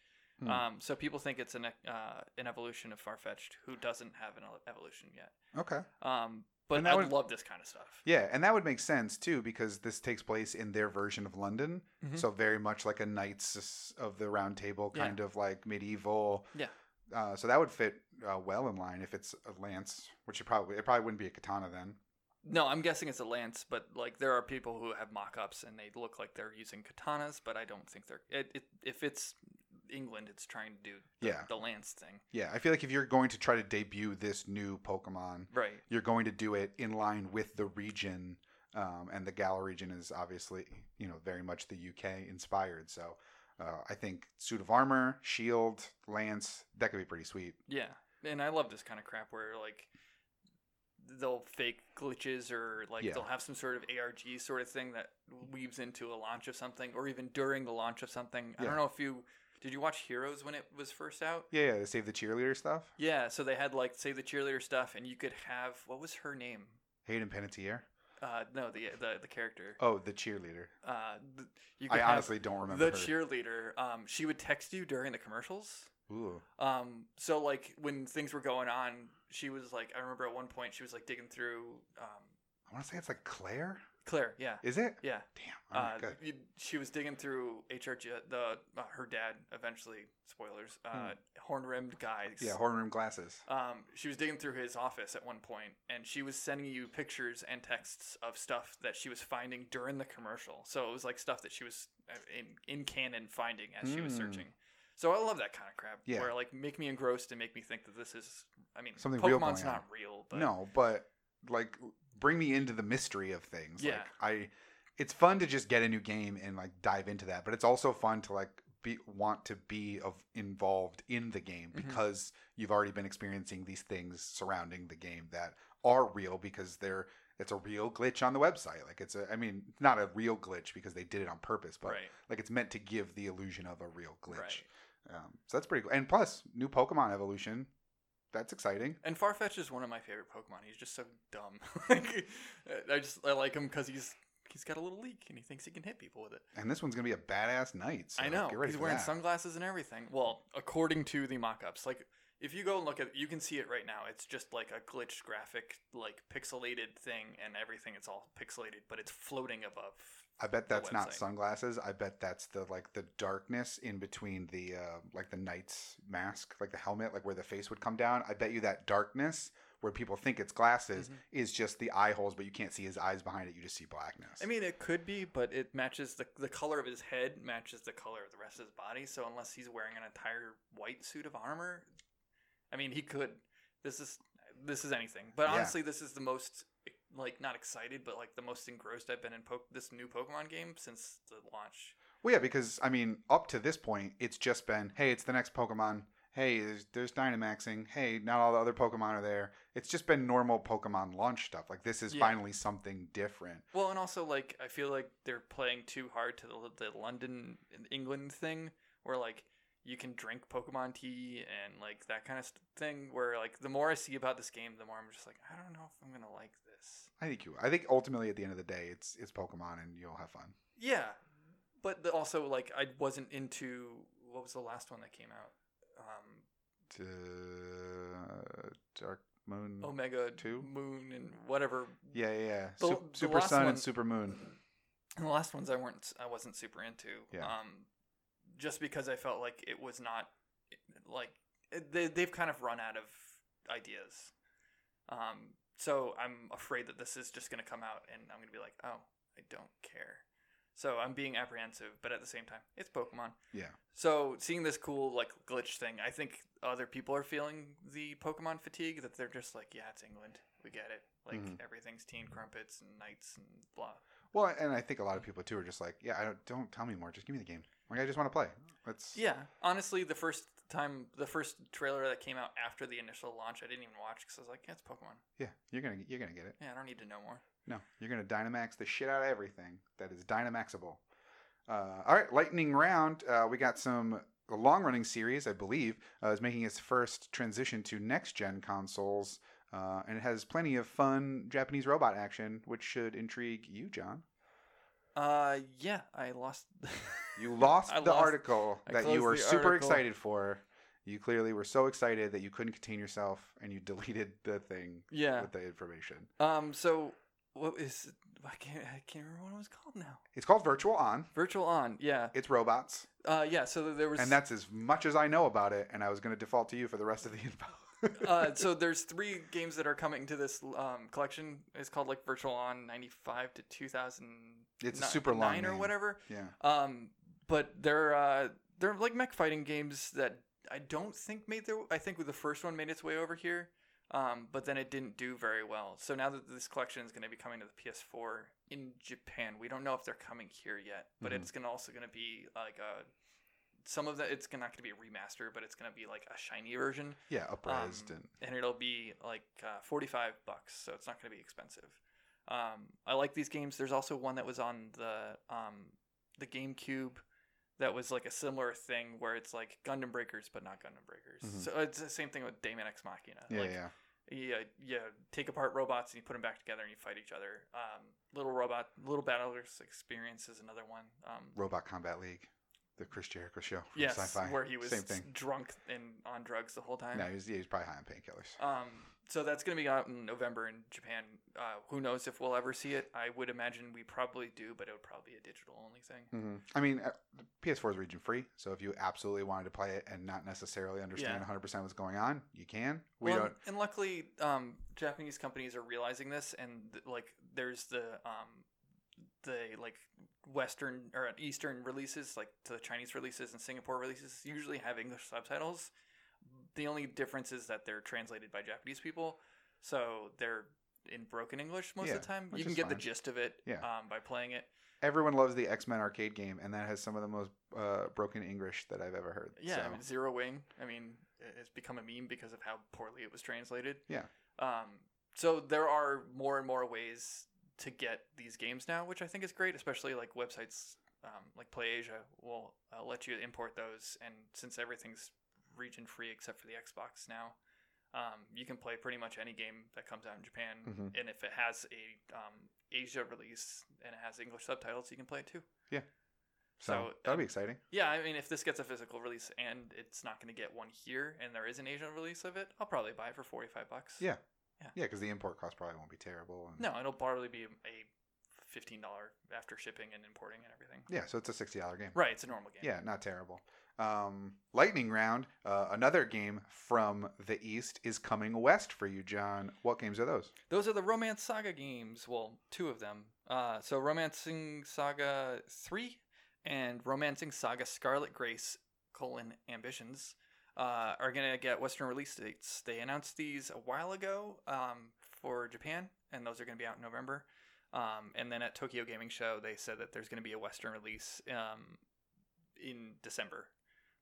Hmm. Um, so people think it's an uh, an evolution of Farfetch'd, who doesn't have an evolution yet. Okay. Um, but I would love this kind of stuff. Yeah, and that would make sense too because this takes place in their version of London, Mhm. so very much like a Knights of the Round Table Yeah. kind of like medieval. Yeah. Uh, so that would fit uh, well in line if it's a lance, which it probably it probably wouldn't be a katana then. No, I'm guessing it's a lance, but like there are people who have mock-ups and they look like they're using katanas, but I don't think they're. It, it, if it's England, it's trying to do the, Yeah. the lance thing, Yeah, I feel like if you're going to try to debut this new Pokemon, right? you're going to do it in line with the region, um, and the Galar region is obviously you know very much the UK inspired. So uh, I think suit of armor, shield, lance, that could be pretty sweet. Yeah, and I love this kind of crap where like they'll fake glitches or like Yeah. they'll have some sort of ARG sort of thing that weaves into a launch of something, or even during the launch of something. I don't know if you did you watch Heroes when it was first out. Yeah, yeah, to save the cheerleader stuff. Yeah, so they had like say the cheerleader stuff, and you could have what was her name? Hayden Panettiere. Uh, no, the the the character. Oh, the cheerleader. Uh, th- you could I honestly don't remember the her. cheerleader. Um, she would text you during the commercials. Ooh. Um, so like when things were going on, she was like, I remember at one point she was like digging through. Um, I want to say it's like Claire. Claire, yeah, Is it? yeah. Damn. Right, Uh, you- she was digging through HRG. The uh, her dad eventually spoilers. Uh, horn rimmed guy. Hmm. Yeah, horn rimmed glasses. Um, she was digging through his office at one point, and she was sending you pictures and texts of stuff that she was finding during the commercial. So it was like stuff that she was uh, in in canon finding as she was Mm. searching. So I love that kind of crap. Yeah. Where like make me engrossed and make me think that this is. I mean, Something real Pokemon's going on. real, but no, but like bring me into the mystery of things. Yeah. Like I it's fun to just get a new game and like dive into that, but it's also fun to like be want to be of involved in the game Mhm. because you've already been experiencing these things surrounding the game that are real because they're it's a real glitch on the website. Like it's a I mean, not a real glitch because they did it on purpose, but right, like it's meant to give the illusion of a real glitch. right. Um, so that's pretty cool. And plus, new Pokemon evolution. That's exciting. And Farfetch'd is one of my favorite Pokemon. He's just so dumb. like, uh, I just I like him because he's he's got a little leak and he thinks he can hit people with it. And this one's gonna be a badass knight. So I know. He's wearing that. sunglasses and everything. Well, according to the mock-ups, like if you go and look at, you can see it right now. It's just like a glitched graphic, like pixelated thing, and everything. It's all pixelated, but it's floating above. I bet that's not sunglasses. I bet that's the like the darkness in between the uh, like the knight's mask, like the helmet, like where the face would come down. I bet you that darkness where people think it's glasses Mhm. is just the eye holes, but you can't see his eyes behind it. You just see blackness. I mean, it could be, but it matches the the color of his head matches the color of the rest of his body. So unless he's wearing an entire white suit of armor, I mean, he could. This is this is anything. But Yeah. honestly, this is the most like not excited, but like the most engrossed I've been in po- this new Pokemon game since the launch. well, yeah, because I mean, up to this point, it's just been, hey, it's the next Pokemon. Hey, there's, there's Dynamaxing. Hey, not all the other Pokemon are there. It's just been normal Pokemon launch stuff. Like this is Yeah. finally something different. Well, and also like I feel like they're playing too hard to the, the London England thing, where like you can drink Pokemon tea and like that kind of st- thing. Where like the more I see about this game, the more I'm just like, I don't know if I'm gonna like this. I think you. I think ultimately, at the end of the day, it's it's Pokemon, and you'll have fun. Yeah, but the, also like I wasn't into what was the last one that came out? Um, To uh, Dark Moon. Omega Two? Moon and whatever. yeah, yeah, yeah. The- Sup- the Super Sun one- and Super Moon. And the last ones I weren't I wasn't super into. Yeah. Um, just because I felt like it was not like they they've kind of run out of ideas. Um, so I'm afraid that this is just going to come out and I'm going to be like, oh, I don't care. So I'm being apprehensive, but at the same time, it's Pokemon. Yeah. So seeing this cool like glitch thing, I think other people are feeling the Pokemon fatigue that they're just like, yeah, it's England, we get it. Like Mhm. everything's teen crumpets and knights and blah. Well, and I think a lot of people too are just like, yeah, I don't don't tell me more. Just give me the game. Like I just want to play. Let's. Yeah, honestly, the first time, the first trailer that came out after the initial launch, I didn't even watch because I was like, yeah, it's Pokemon. Yeah. You're gonna you're gonna get it. Yeah, I don't need to know more. No, you're gonna Dynamax the shit out of everything that is Dynamaxable. Uh, all right, lightning round. Uh, we got some a long running series, I believe, uh, is making its first transition to next gen consoles, uh, and it has plenty of fun Japanese robot action, which should intrigue you, John. Uh, yeah, I lost. You lost the lost- article I that you were super article. excited for. You clearly were so excited that you couldn't contain yourself and you deleted the thing yeah. with the information. Um. So, what is? I can't. I can't remember what it was called now. It's called Virtual On. Virtual on. Yeah. It's robots. Uh. Yeah. So there was. And that's as much as I know about it. And I was going to default to you for the rest of the info. Uh, so there's three games that are coming to this um, collection. It's called like Virtual On '95 to 2000. It's a super long nine or name. whatever. yeah. Um, but they're uh, they're like mech fighting games that I don't think made their. I think the first one made its way over here, um, but then it didn't do very well. So now that this collection is going to be coming to the PS4 in Japan, we don't know if they're coming here yet. But Mhm. it's going also going to be like a. Some of that it's not going to be a remaster, but it's going to be like a shiny version. Yeah. Upraised um, and and it'll be like uh, 45 bucks so it's not going to be expensive. Um, i like these games. There's also one that was on the um, the gamecube that was like a similar thing where it's like gundam breakers but not gundam breakers. Mhm. so it's the same thing with daemon x machina. Yeah, like yeah. you, you take apart robots and you put them back together and you fight each other. Um, little robot little battlers experience is another one. Um, Robot Combat League, the Chris Jericho show from yes Syfy. where he was Same thing. drunk and on drugs the whole time No, he was, yeah, he was probably high on painkillers. Um, so that's going to be out in November in Japan. Uh, who knows if we'll ever see it? I would imagine we probably do, but it would probably be a digital only thing. hmm I mean, uh, PS4 is region free, so if you absolutely wanted to play it and not necessarily understand Yeah. 100% what's going on, you can. We well, don't. and luckily, um, Japanese companies are realizing this, and th- like, there's the um, the like Western or Eastern releases, like to the Chinese releases and Singapore releases, usually have English subtitles. The only difference is that they're translated by Japanese people, so they're in broken English most Yeah, of the time. You can get the gist of it Yeah. um, by playing it. Everyone loves the X Men arcade game, and that has some of the most uh, broken English that I've ever heard. Yeah, so. I mean, Zero Wing. I mean, it's become a meme because of how poorly it was translated. Yeah. Um, so there are more and more ways to get these games now, which I think is great, especially like websites um, like PlayAsia will uh, let you import those, and since everything's region free except for the Xbox now. Um, you can play pretty much any game that comes out in Japan, Mhm. and if it has a um, Asia release and it has English subtitles, you can play it too. so, so, that'll um, be exciting. Yeah, I mean, if this gets a physical release and it's not going to get one here, and there is an Asian release of it, I'll probably buy it for forty-five bucks. Yeah. Yeah. Yeah, because the import cost probably won't be terrible. And, No, it'll probably be a fifteen dollar after shipping and importing and everything. Yeah, so it's a sixty dollar game. Right, it's a normal game. Yeah, not terrible. Um, Lightning Round, uh, another game from the East, is coming west for you, John. What games are those? Those are the Romance Saga games. Well, two of them. Uh, so Romancing Saga three and Romancing Saga Scarlet Grace colon Ambitions uh, are gonna get Western release dates. They announced these a while ago um, for Japan, and those are gonna be out in November. Um, and then at Tokyo Gaming Show, they said that there's gonna be a Western release um, in December.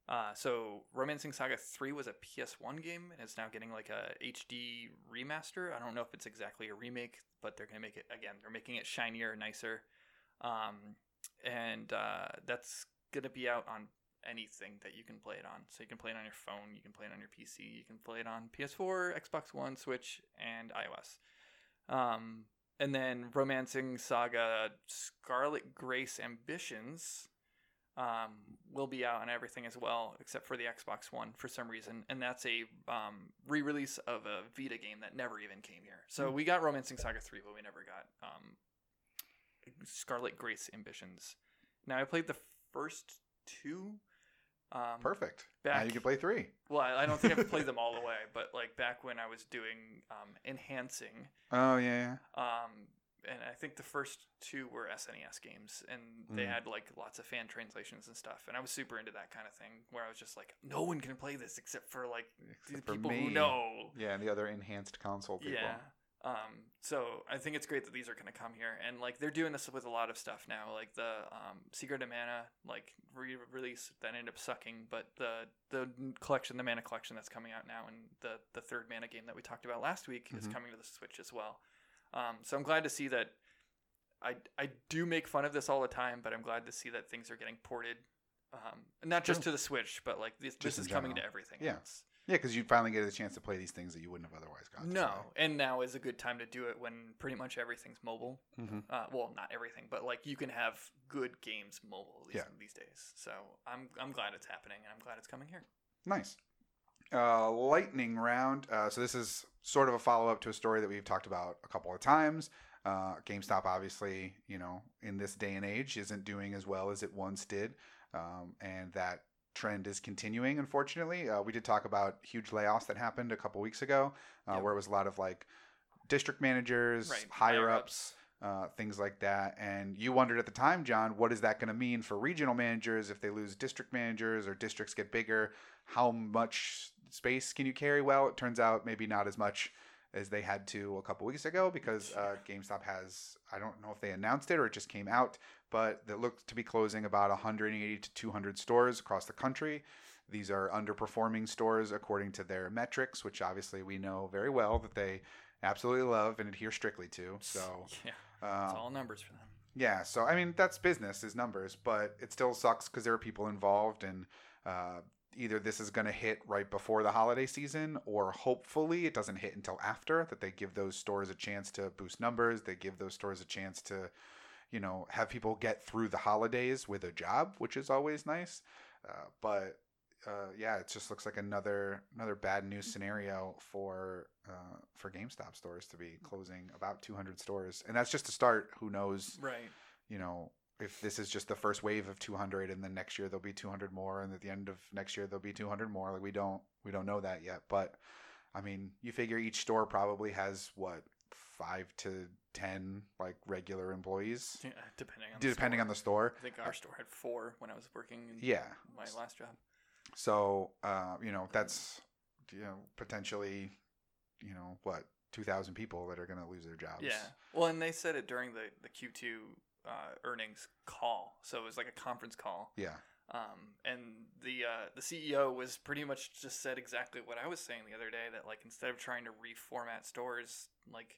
Uh, so Romancing Saga 3 was a PS1 game and it's now getting like a HD remaster. I don't know if it's exactly a remake, but they're going to make it again. They're making it shinier, nicer. Um, and uh, that's going to be out on anything that you can play it on. So you can play it on your phone, you can play it on your PC, you can play it on PS4, Xbox One, Switch, and iOS. Um, and then Romancing Saga Scarlet Grace Ambitions um, will be out on everything as well, except for the Xbox One for some reason, and that's a um, re-release of a Vita game that never even came here. So Hmm. we got Romancing Saga three, but we never got um, Scarlet Grace Ambitions. Now I played the first two. Um, Perfect. Now you can play three. Well, I don't think I've played them all the way, but like back when I was doing um, enhancing, Oh, yeah. um, and I think the first two were SNES games, and they Mm. had like lots of fan translations and stuff. And I was super into that kind of thing, where I was just like, no one can play this except for like the Except for people who know. Yeah, and the other enhanced console people. Yeah. Um, so I think it's great that these are going to come here, and like they're doing this with a lot of stuff now, like the um, Secret of Mana like re-release that ended up sucking, but the the collection, the Mana collection that's coming out now, and the the third Mana game that we talked about last week is Mhm. coming to the Switch as well. Um, so I'm glad to see that. I I do make fun of this all the time, but I'm glad to see that things are getting ported, um, not just True. to the Switch, but like this this is coming to everything Yeah. else. Yeah, because you'd finally get a chance to play these things that you wouldn't have otherwise gotten. No, and now is a good time to do it when pretty much everything's mobile. Mm-hmm. Uh, well, not everything, but like you can have good games mobile these, Yeah. these days. So I'm I'm glad it's happening, and I'm glad it's coming here. Nice. Uh, lightning round. Uh, so this is sort of a follow up to a story that we've talked about a couple of times. Uh, GameStop, obviously, you know, in this day and age, isn't doing as well as it once did, um, and that trend is continuing. Unfortunately, uh, we did talk about huge layoffs that happened a couple weeks ago, uh, Yep. where it was a lot of like district managers, Right, higher ups, uh, things like that. And you wondered at the time, John, what is that going to mean for regional managers if they lose district managers or districts get bigger? How much space can you carry? Well, it turns out maybe not as much as they had to a couple weeks ago because uh, GameStop has, I don't know if they announced it or it just came out, but that looks to be closing about 180 to 200 stores across the country. These are underperforming stores according to their metrics, which obviously we know very well that they absolutely love and adhere strictly to. So, yeah, uh, it's all numbers for them. yeah, so I mean that's business is numbers, but it still sucks because there are people involved, and uh, either this is going to hit right before the holiday season, or hopefully it doesn't hit until after. That they give those stores a chance to boost numbers. They give those stores a chance to, you know, have people get through the holidays with a job, which is always nice. Uh, but uh, yeah, it just looks like another another bad news scenario for uh, for GameStop stores to be closing about 200 stores, and that's just to start. Who knows? Right. You know, if this is just the first wave of 200, and then next year there'll be 200 more, and at the end of next year there'll be 200 more. Like we don't we don't know that yet, but I mean, you figure each store probably has what five to ten like regular employees, Yeah, depending on the depending store. on the store. I think our store had four when I was working in Yeah. my last job. So, uh, you know, that's you know potentially, you know, what two thousand people that are going to lose their jobs. Yeah. Well, and they said it during the the Q two uh, earnings call, so it was like a conference call. Yeah. Um, and the uh, the CEO was pretty much just said exactly what I was saying the other day that like instead of trying to reformat stores, like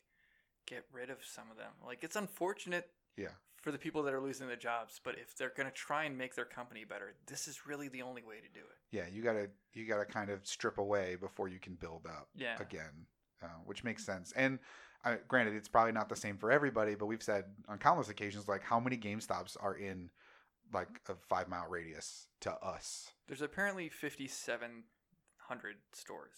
get rid of some of them. Like it's unfortunate Yeah. for the people that are losing their jobs, but if they're gonna try and make their company better, this is really the only way to do it. Yeah. You gotta you gotta kind of strip away before you can build up Yeah. again, uh, which makes sense. And uh, granted, it's probably not the same for everybody, but we've said on countless occasions like how many Game Stops are in like a five mile radius to us. There's apparently fifty seven hundred stores.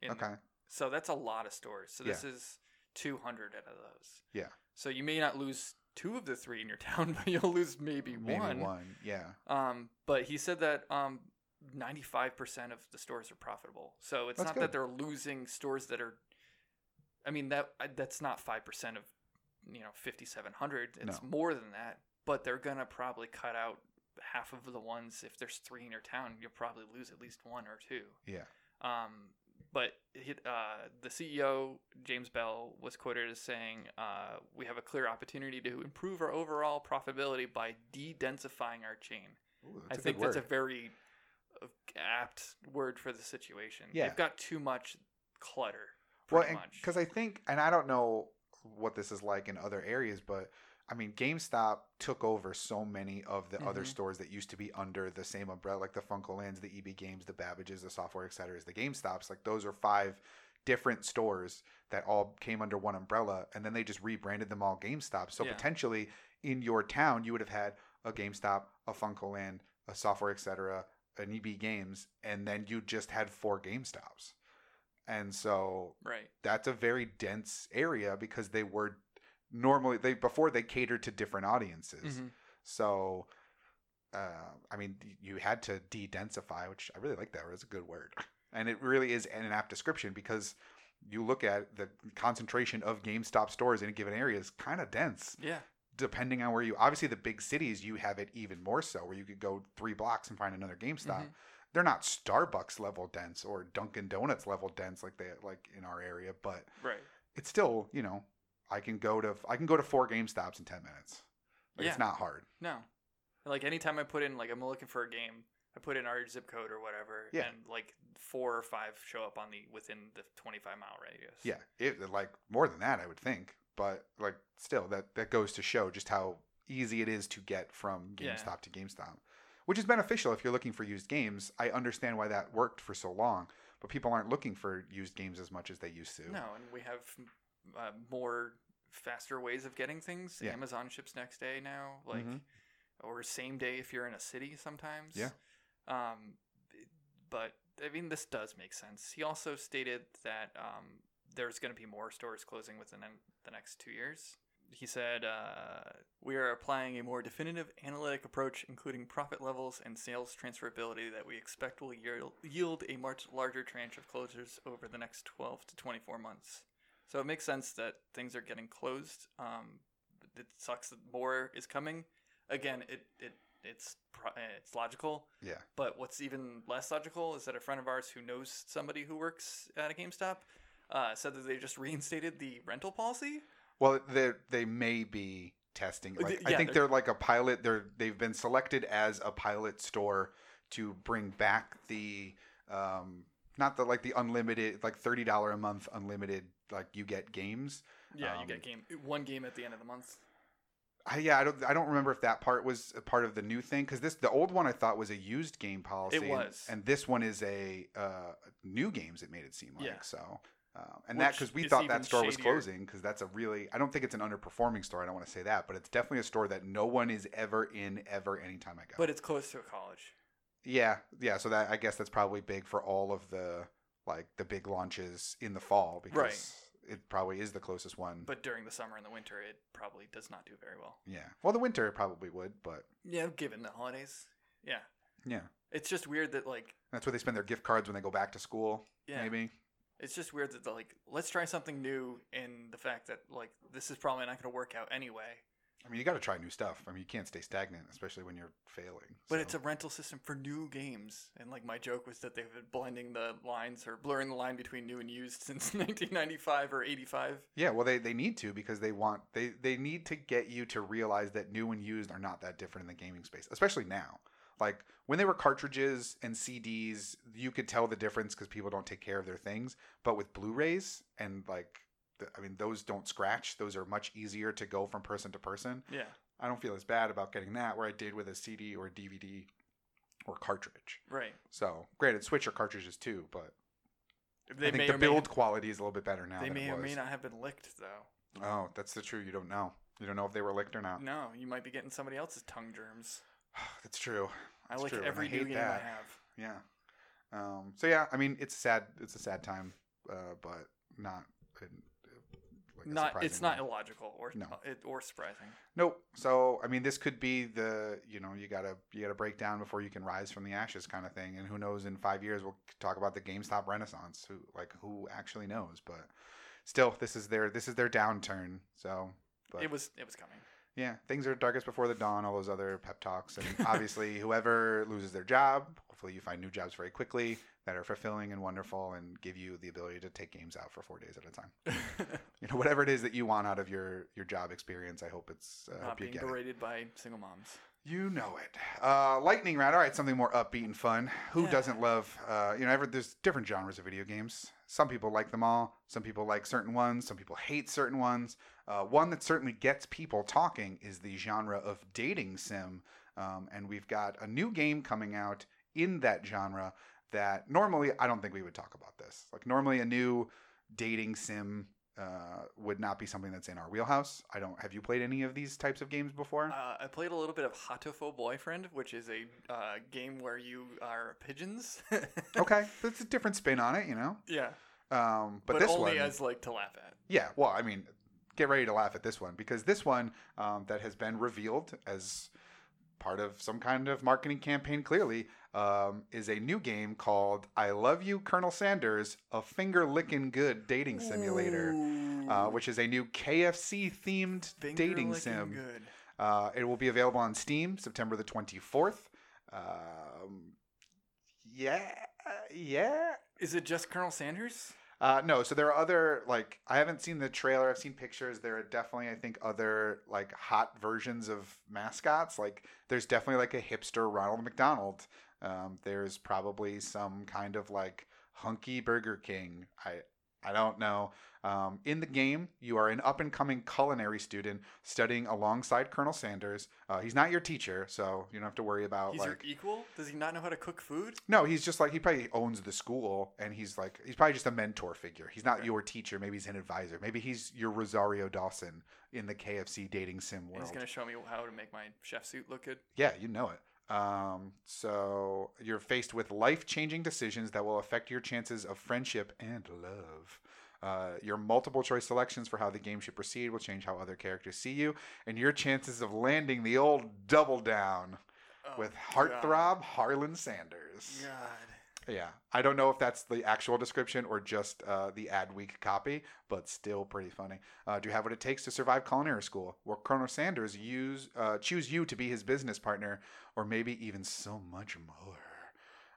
In, Okay. So that's a lot of stores. So this is 200 out of those. Yeah. So you may not lose two of the three in your town, but you'll lose maybe, Maybe one. one. Yeah. Um, but he said that um, 95% of the stores are profitable. So it's That's not good. that they're losing stores that are. I mean that that's not five percent of you know 5,700. It's No. more than that. But they're gonna probably cut out half of the ones. If there's three in your town, you'll probably lose at least one or two. Yeah. Um, but uh, the CEO James Bell was quoted as saying, uh, "We have a clear opportunity to improve our overall profitability by de-densifying our chain." Ooh, I think that's a very uh, apt word for the situation. Yeah. They've got too much clutter. well, because I think, and I don't know what this is like in other areas, but I mean, GameStop took over so many of the other Mhm. stores that used to be under the same umbrella, like the FuncoLands, the EB Games, the Babbages, the Software, et cetera, the GameStops. Like those are five different stores that all came under one umbrella, and then they just rebranded them all GameStop. So Yeah. potentially in your town, you would have had a GameStop, a FuncoLand, a Software, et cetera, an EB Games, and then you just had four GameStops. And so right. that's a very dense area because they were normally they before they catered to different audiences. Mhm. So uh, I mean you had to de-densify, which I really like that word. It's a good word. And it really is an apt description because you look at the concentration of GameStop stores in a given area is kind of dense Yeah. depending on where you obviously the big cities you have it even more so where you could go three blocks and find another GameStop. Mhm. They're not Starbucks level dense or Dunkin' Donuts level dense like they like in our area, but Right. it's still you know I can go to I can go to four Game Stops in ten minutes. Like, It's not hard. No. Like anytime I put in like I'm looking for a game, I put in our zip code or whatever, Yeah. and like four or five show up on the within the 25 mile radius. Yeah, it like more than that I would think, but like still that that goes to show just how easy it is to get from Yeah. GameStop to GameStop, which is beneficial if you're looking for used games. I understand why that worked for so long, but people aren't looking for used games as much as they used to. No, and we have uh, more faster ways of getting things. Yeah. Amazon ships next day now, like Mhm. or same day if you're in a city sometimes. Yeah. Um, but I mean, this does make sense. He also stated that um, there's going to be more stores closing within the next two years. He said, uh, We are applying a more definitive analytic approach, including profit levels and sales transferability, that we expect will yield, yield a much larger tranche of closures over the next 12 to 24 months. So it makes sense that things are getting closed. Um, it sucks that more is coming. Again, it, it it's it's logical. Yeah. But what's even less logical is that a friend of ours who knows somebody who works at a GameStop uh, said that they just reinstated the rental policy. Well, they they may be testing. Uh, Like, th- I think they're- they're like a pilot. They're they've been selected as a pilot store to bring back the um not the like the unlimited like thirty dollar a month unlimited like you get games. Yeah, you Um, get game one game at the end of the month. I, yeah, I don't I don't remember if that part was a part of the new thing because this the old one I thought was a used game policy. and- was. and, this one is a uh, new games. It made it seem like Yeah. so. Um, and that because we thought that store was closing because that's a really I don't think it's an underperforming store. I don't want to say that, but it's definitely a store that no one is ever in ever anytime I go. But it's close to a college. yeah, yeah. So that I guess that's probably big for all of the like the big launches in the fall because Right. it probably is the closest one. But during the summer and the winter, it probably does not do very well. yeah, well, the winter it probably would, but Yeah, given the holidays. Yeah. yeah, It's just weird that like that's where they spend their gift cards when they go back to school. yeah, Maybe. it's just weird that like let's try something new in the fact that like this is probably not going to work out anyway. I mean, you got to try new stuff. I mean, you can't stay stagnant, especially when you're failing. But so. it's a rental system for new games, and like my joke was that they've been blending the lines or blurring the line between new and used since 1995 or 85. yeah. Well, they, they need to because they want they they need to get you to realize that new and used are not that different in the gaming space, especially now. Like when they were cartridges and CDs, you could tell the difference because people don't take care of their things. But with Blu-rays and like, I mean, those don't scratch. Those are much easier to go from person to person. Yeah, I don't feel as bad about getting that where I did with a CD or a DVD or cartridge. right. So, granted, Switch are cartridges too, but They I think may the or build quality is a little bit better now. they than may or may not have been licked though. Oh, that's the truth. You don't know. You don't know if they were licked or not. No, you might be getting somebody else's tongue germs. that's true. I That's lick true, I every new game that. I have. Yeah. Um, so yeah, I mean, it's sad. It's a sad time, uh, but not. Not, it's not one. illogical or No. it, or surprising. Nope. So I mean, this could be the you know you gotta you gotta break down before you can rise from the ashes kind of thing. And who knows? In five years, we'll talk about the GameStop Renaissance. Who like who actually knows? But still, this is their this is their downturn. So, but It was it was coming. yeah, things are darkest before the dawn. All those other pep talks, and obviously, whoever loses their job, hopefully, you find new jobs very quickly that are fulfilling and wonderful, and give you the ability to take games out for four days at a time. You know, whatever it is that you want out of your your job experience, I hope it's uh, Not hope you being get it. berated by single moms. You know it. Uh, lightning round. All right, something more upbeat and fun. Who Yeah. doesn't love? Uh, you know, ever, there's different genres of video games. Some people like them all. Some people like certain ones. Some people hate certain ones. Uh, one that certainly gets people talking is the genre of dating sim. Um, and we've got a new game coming out in that genre that normally I don't think we would talk about this. Like normally a new dating sim uh, would not be something that's in our wheelhouse. I don't. Have you played any of these types of games before? Uh, I played a little bit of Hatoful Boyfriend, which is a uh, game where you are pigeons. okay, that's a different spin on it, you know. yeah, Um, but, but, this only one, as like to laugh at. yeah. Well, I mean, get ready to laugh at this one because this one um, that has been revealed as part of some kind of marketing campaign, clearly, um, is a new game called "I Love You, Colonel Sanders: A Finger Licking Good Dating Simulator," uh, which is a new KFC themed dating sim. Good. Uh, it will be available on Steam September the 24th. Um, yeah, yeah. Is it just Colonel Sanders? Uh, no, so there are other like I haven't seen the trailer. I've seen pictures. There are definitely I think other like hot versions of mascots. Like there's definitely like a hipster Ronald McDonald. Um, there's probably some kind of like hunky Burger King. I I don't know. Um, in the game, you are an up and coming culinary student studying alongside Colonel Sanders. Uh, he's not your teacher, so you don't have to worry about He's like. your equal. Does he not know how to cook food? No, he's just like he probably owns the school, and he's like he's probably just a mentor figure. He's not Okay. your teacher. Maybe he's an advisor. Maybe he's your Rosario Dawson in the KFC dating sim And world. he's gonna show me how to make my chef suit look good. Yeah, you know it. Um, so you're faced with life-changing decisions that will affect your chances of friendship and love. Uh, your multiple choice selections for how the game should proceed will change how other characters see you, and your chances of landing the old double down Oh, with God. heartthrob Harlan Sanders. God. Yeah, I don't know if that's the actual description or just uh, the Adweek copy, but still pretty funny. Uh, do you have what it takes to survive culinary school? Will Colonel Sanders use uh, choose you to be his business partner, or maybe even so much more?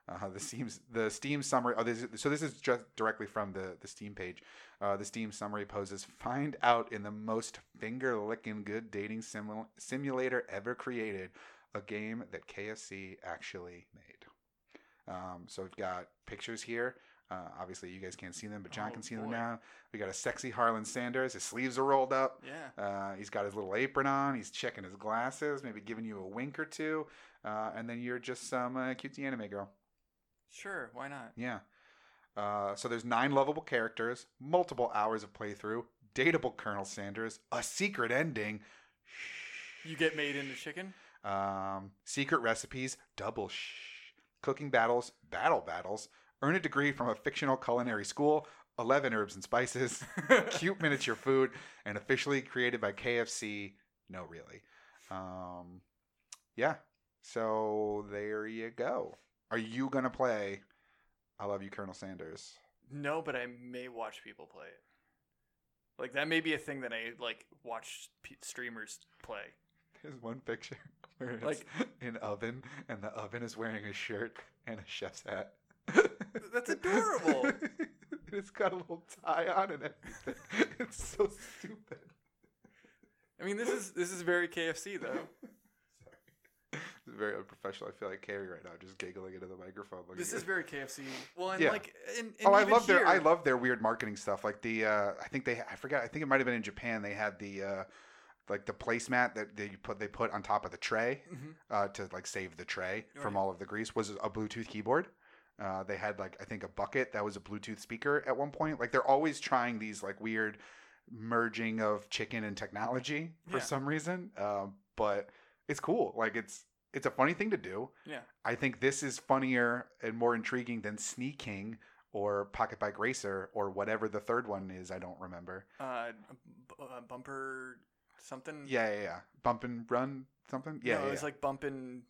Uh, the Steam the Steam summary. Oh, this is, so this is just directly from the the Steam page. Uh, the Steam summary poses: Find out in the most finger licking good dating simul- simulator ever created, a game that KFC actually made. Um, so we've got pictures here. Uh, obviously, you guys can't see them, but John Oh, can see them now. We got a sexy Harlan Sanders. His sleeves are rolled up. Yeah. Uh, he's got his little apron on. He's checking his glasses, maybe giving you a wink or two. Uh, and then you're just some uh, cutesy anime girl. Sure. Why not? Yeah. Uh, so there's nine lovable characters, multiple hours of playthrough, dateable Colonel Sanders, a secret ending, You get made into chicken. um, secret recipes, double shh, cooking battles, battle battles, earn a degree from a fictional culinary school, 11 herbs and spices, cute miniature food, and officially created by KFC. No, really. Um, yeah. So there you go. Are you going to play I Love You, Colonel Sanders? No, but I may watch people play it. Like that may be a thing that I like watch streamers play. There's one picture where it's Like- an oven, and the oven is wearing a shirt and a chef's hat. That's adorable. it's got a little tie on and everything. It's so stupid. I mean, this is this is very KFC though. It's very unprofessional. I feel like Carrie right now, just giggling into the microphone. This is very KFC. Well, and Yeah. like, and, and Oh, I love their I love their weird marketing stuff. Like the uh, I think they I forget I think it might have been in Japan. They had the uh, like the placemat that they put they put on top of the tray Mhm. uh, to like save the tray from Right. all of the grease was a Bluetooth keyboard. Uh, they had like I think a bucket that was a Bluetooth speaker at one point. Like they're always trying these like weird merging of chicken and technology for Yeah. some reason. Um, but it's cool. Like it's it's a funny thing to do. Yeah. I think this is funnier and more intriguing than Sneak King or Pocket Bike Racer or whatever the third one is. I don't remember. Uh, b- uh, bumper something. Yeah, yeah, yeah. Bump and run something. Yeah, no, yeah, it was yeah. like bumping.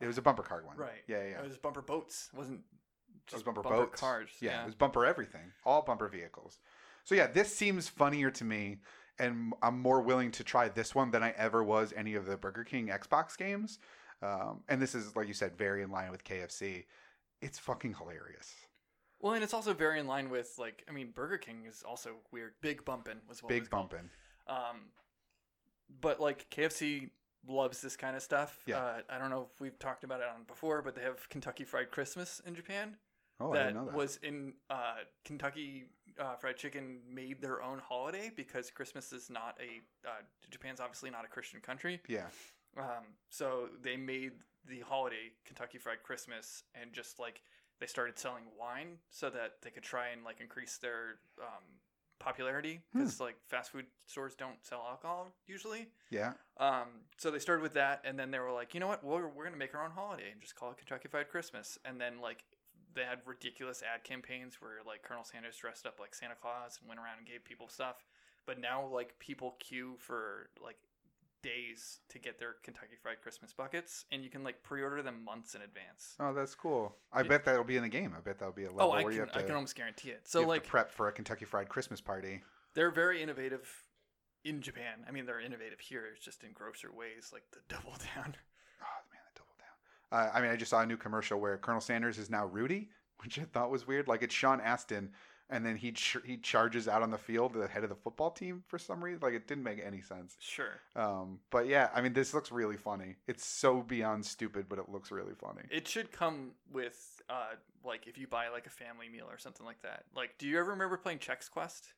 it was a bumper car one. Right. Yeah, yeah. It was bumper boats. It wasn't It was just bumper, boats. cars. Yeah, it was bumper everything. All bumper vehicles. So yeah, this seems funnier to me, and I'm more willing to try this one than I ever was any of the Burger King Xbox games. Um, and this is, like you said, very in line with KFC. It's fucking hilarious. Well, and it's also very in line with like I mean, Burger King is also weird. Big bumpin' was what Big bumping. Um, but like KFC loves this kind of stuff. Yeah. Uh, I don't know if we've talked about it on before, but they have Kentucky Fried Christmas in Japan. Oh, I that, didn't know that. was in uh, Kentucky uh, Fried Chicken made their own holiday because Christmas is not a uh, Japan's obviously not a Christian country. yeah. Um, so they made the holiday Kentucky Fried Christmas and just like they started selling wine so that they could try and like increase their um, popularity Hmm. because like fast food stores don't sell alcohol usually. Yeah. Um, so they started with that, and then they were like, you know what? We're, we're gonna make our own holiday and just call it Kentucky Fried Christmas. And then like they had ridiculous ad campaigns where like Colonel Sanders dressed up like Santa Claus and went around and gave people stuff. But now like people queue for like days to get their Kentucky Fried Christmas buckets, and you can like pre-order them months in advance. Oh, that's cool. I Yeah. bet that'll be in the game. I bet that'll be a level Oh, I you can have to, I can almost guarantee it. So like prep for a Kentucky Fried Christmas party. they're very innovative in Japan. I mean, they're innovative here. It's just in grosser ways, like the double down. Oh man, that double down. Uh, I mean, I just saw a new commercial where Colonel Sanders is now Rudy, which I thought was weird. Like it's Sean Astin and then he ch- he charges out on the field, the head of the football team for some reason. Like it didn't make any sense. Sure. Um, but yeah, I mean, this looks really funny. It's so beyond stupid, but it looks really funny. It should come with uh like if you buy like a family meal or something like that. Like, do you ever remember playing Chex Quest?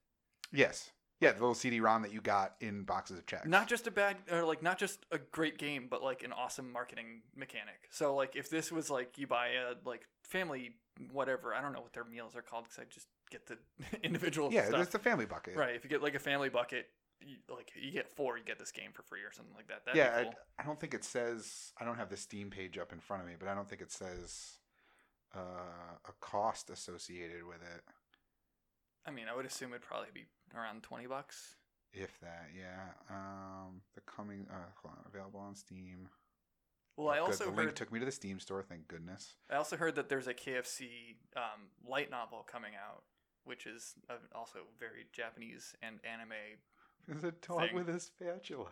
Yes, yeah, the little CD-ROM that you got in boxes of Chex. Not just a bad or like not just a great game, but like an awesome marketing mechanic. So like if this was like you buy a like family whatever, I don't know what their meals are called because I just get the individual yeah, stuff. it's the family bucket. Right. If you get like a family bucket, you, like you get four, you get this game for free or something like that. That'd yeah, cool. I, I don't think it says. I don't have the Steam page up in front of me, but I don't think it says uh, a cost associated with it. I, mean, I would assume it'd probably be around twenty bucks. If that, yeah. Um, the coming, uh, hold on, available on Steam. Well, I Oh, good, also the heard link took me to the Steam store. Thank goodness. I also heard that there's a KFC um, light novel coming out, which is uh, also very Japanese and anime. There's a dog Thing. with a spatula.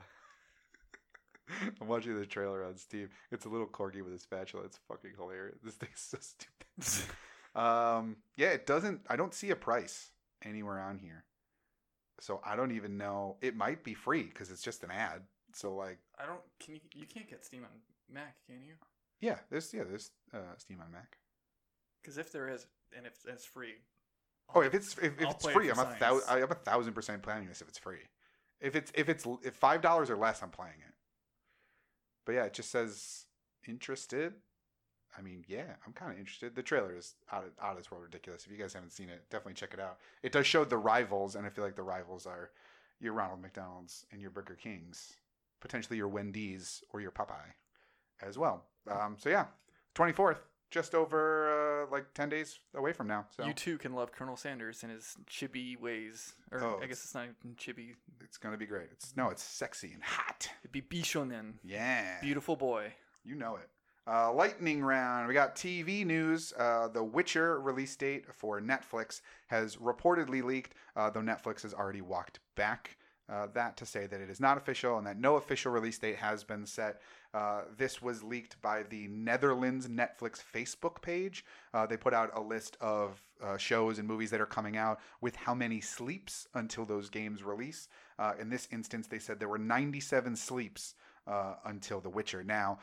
I'm watching the trailer on Steam. It's a little corgi with a spatula. It's fucking hilarious. This thing's so stupid. um, yeah, it doesn't. I don't see a price anywhere on here, so I don't even know. It might be free because it's just an ad. So like, I don't. Can you? You can't get Steam on Mac, can you? yeah, there's yeah, there's uh, Steam on Mac. Because if there is, and if it's free, Oh, if it's if, if it's free, I'm a thousand. I'm a thousand percent planning this if it's free. If it's if it's if five dollars or less, I'm playing it. But yeah, it just says interested. I mean, yeah, I'm kind of interested. The trailer is out of out of this world ridiculous. If you guys haven't seen it, definitely check it out. It does show the rivals, and I feel like the rivals are your Ronald McDonald's and your Burger Kings, potentially your Wendy's or your Popeye, as well. Um, so yeah, 24th, just over uh, like 10 days away from now. So you too can love Colonel Sanders and his chibi ways. Or Oh, I guess it's not even chibi. It's gonna be great. It's no, it's sexy and hot. It'd be Bishonen, Yeah, beautiful boy. you know it. Uh, lightning round. We got TV news. Uh, the Witcher release date for Netflix has reportedly leaked, uh, though Netflix has already walked back uh, that to say that it is not official and that no official release date has been set. Uh, this was leaked by the Netherlands Netflix Facebook page. Uh, they put out a list of uh, shows and movies that are coming out with how many sleeps until those games release. Uh, in this instance, they said there were 97 sleeps uh, until The Witcher. Now,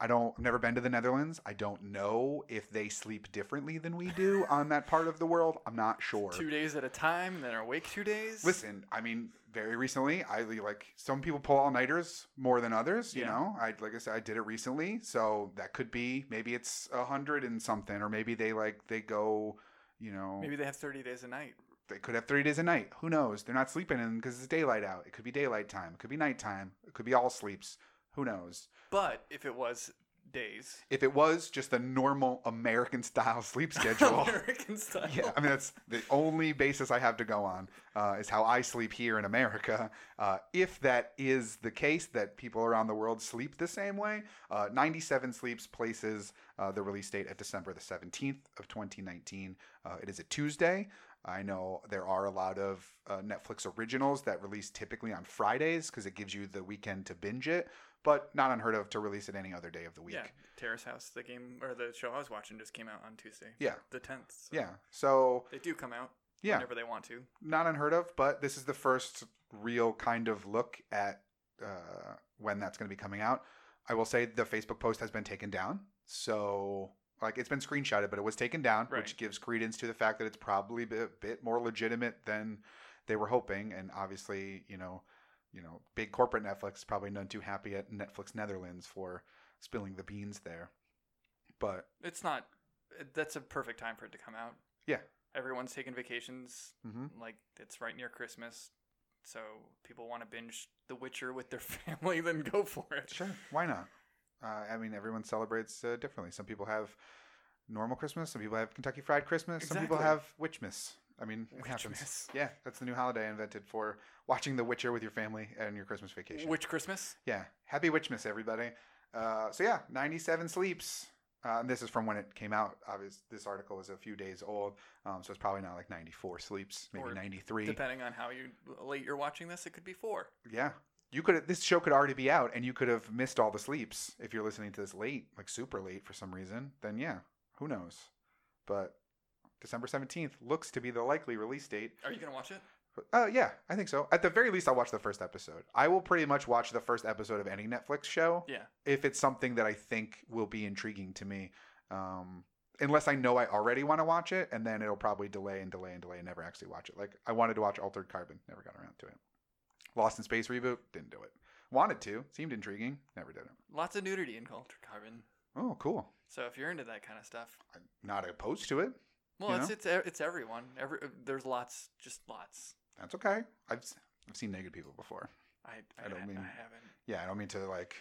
I don't I've never been to the Netherlands. I don't know if they sleep differently than we do on that part of the world. I'm not sure. Two days at a time, and then are awake two days. Listen, I mean, very recently, I like some people pull all nighters more than others. You Yeah. know, I like I said, I did it recently, so that could be maybe it's a hundred and something, or maybe they like they go, you know, Maybe they have thirty days a night. they could have 30 days a night. Who knows? They're not sleeping in because it's daylight out. It could be daylight time. It could be nighttime. It could be all sleeps. Who knows? But if it was days, If it was just a normal American style sleep schedule. American style. yeah, I mean that's the only basis I have to go on uh, is how I sleep here in America. Uh, if that is the case, that people around the world sleep the same way, uh, 97 Sleeps places uh, the release date at December the 17th of 2019. Uh, it is a Tuesday. I know there are a lot of uh, Netflix originals that release typically on Fridays because it gives you the weekend to binge it, but not unheard of to release it any other day of the week. Yeah, Terrace House, the game or the show I was watching just came out on Tuesday. Yeah. the tenth. So Yeah. So they do come out Yeah. whenever they want to. not unheard of, but this is the first real kind of look at uh, when that's going to be coming out. I will say the Facebook post has been taken down. So, like, it's been screenshotted, but it was taken down, Right. which gives credence to the fact that it's probably a bit more legitimate than they were hoping. And obviously, you know, you know, big corporate Netflix probably none too happy at Netflix Netherlands for spilling the beans there. But It's not. That's a perfect time for it to come out. Yeah. everyone's taking vacations. mhm. Like it's right near Christmas, so people want to binge The Witcher with their family. Then go for it. Sure, why not? Uh, I mean, everyone celebrates uh, differently. Some people have normal Christmas. Some people have Kentucky Fried Christmas. Some people Exactly. have Witchmas. I mean, it happens. Yeah, that's the new holiday invented for watching The Witcher with your family and your Christmas vacation. Witch Christmas? yeah, happy Witchmas, everybody. Uh, so yeah, 97 sleeps. Uh, and this is from when it came out. Obviously, this article is a few days old, um, so it's probably not like 94 sleeps, maybe Or 93. Depending on how you late you're watching this, it could be four. Yeah. You could this show could already be out and you could have missed all the sleeps if you're listening to this late, like super late for some reason. Then yeah, who knows? But December 17th looks to be the likely release date. Are you gonna watch it? Uh, yeah, I think so. At the very least, I'll watch the first episode. I will pretty much watch the first episode of any Netflix show Yeah. if it's something that I think will be intriguing to me. Um, unless I know I already want to watch it, and then it'll probably delay and delay and delay and never actually watch it. Like I wanted to watch Altered Carbon, never got around to it. Lost in Space reboot, didn't do it. Wanted to, seemed intriguing, never did it. Lots of nudity in Altered Carbon. Oh, cool. So if you're into that kind of stuff, I'm not opposed to it. Well, You it's know? it's it's everyone. Every there's lots, just lots. That's okay. I've I've seen naked people before. I I, I don't mean- I haven't. Yeah, I don't mean to like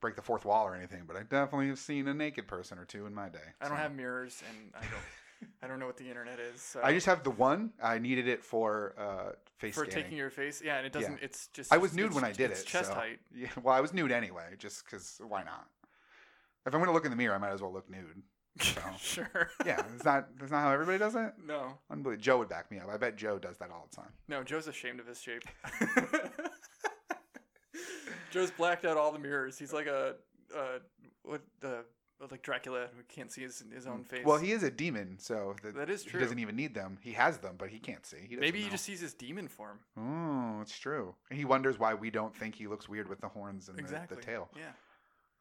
break the fourth wall or anything, but I definitely have seen a naked person or two in my day. I don't so. have mirrors, and I don't. I don't know what the internet is. So I just have the one. I needed it for uh, face for scanning. taking your face. Yeah, and it doesn't. It's just. I was nude when I did it's it. Chest so- height. Yeah, well, I was nude anyway, just because why not? If I'm gonna look in the mirror, I might as well look nude. So. sure. Yeah, it's not. That's not how everybody does it. No, Unbelievable. Joe would back me up. I bet Joe does that all the time. no. Joe's ashamed of his shape. Joe's blacked out all the mirrors. He's like a uh, what uh, like Dracula who can't see his his own face. Well, he is a demon, so that, That is He doesn't even need them. He has them, but he can't see. He Maybe he doesn't just sees his demon form. Oh, it's true. And he wonders why we don't think he looks weird with the horns and the- the, tail. Yeah.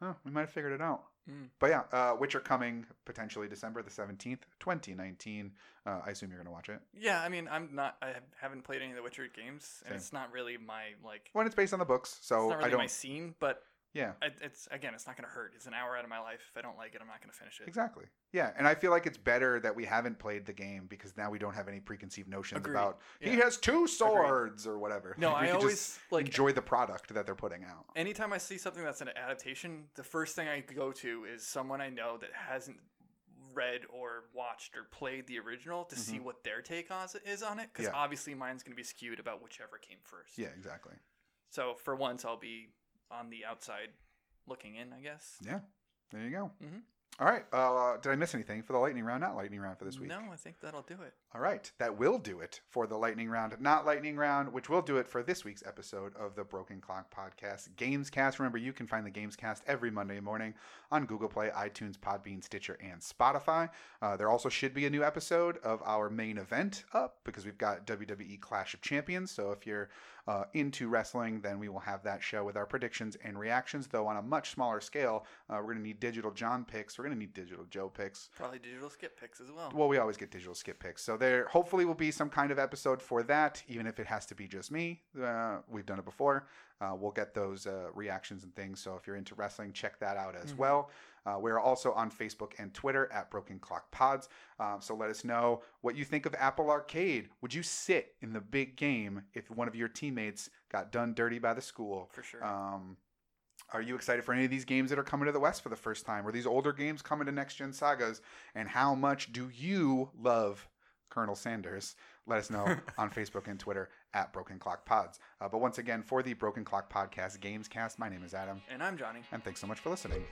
Oh, we might have figured it out. Mm. But yeah, uh, Witcher coming potentially December the 17th, 2019. Uh, I assume you're going to watch it. Yeah, I mean, I'm not. I have- haven't played any of the Witcher games, and Same. it's not really my like. When it's based on the books, so it's not really I don't. my scene, but Yeah, it, it's again, it's not going to hurt. It's an hour out of my life. If I don't like it, I'm not going to finish it. exactly. Yeah, and I feel like it's better that we haven't played the game because now we don't have any preconceived notions Agreed. about he has two swords or whatever. No, we I always just like enjoy the product that they're putting out. anytime I see something that's an adaptation, the first thing I go to is someone I know that hasn't read or watched or played the original to see what their take on is on it. Because Mm-hmm. Yeah. obviously mine's going to be skewed about whichever came first. Yeah, exactly. So for once, I'll be on the outside looking in, I guess. Yeah, there you go. Mhm. All right. Uh, did I miss anything for the lightning round? Not lightning round for this week. No, I think that'll do it. All right, that will do it for the lightning round, not lightning round, which will do it for this week's episode of the Broken Clock Podcast Gamescast. Remember, you can find the Gamescast every Monday morning on Google Play, iTunes, Podbean, Stitcher, and Spotify. Uh, there also should be a new episode of our main event up because we've got WWE Clash of Champions. So if you're uh, into wrestling, then we will have that show with our predictions and reactions. Though on a much smaller scale, uh, we're going to need digital John picks. We're going to need digital Joe picks. Probably digital skip picks as well. Well, we always get digital skip picks. So there hopefully will be some kind of episode for that, even if it has to be just me. Uh, we've done it before. Uh, we'll get those uh, reactions and things. So if you're into wrestling, check that out as Mhm. well. Uh, we're also on Facebook and Twitter at Broken Clock Pods. Um, so let us know what you think of Apple Arcade. Would you sit in the big game if one of your teammates got done dirty by the school? For sure. Um, are you excited for any of these games that are coming to the West for the first time? Or these older games coming to next gen sagas? And how much do you love Colonel Sanders? Let us know on Facebook and Twitter at Broken Clock Pods. Uh, but once again, for the Broken Clock Podcast Gamescast, my name is Adam, and I'm Johnny. and thanks so much for listening.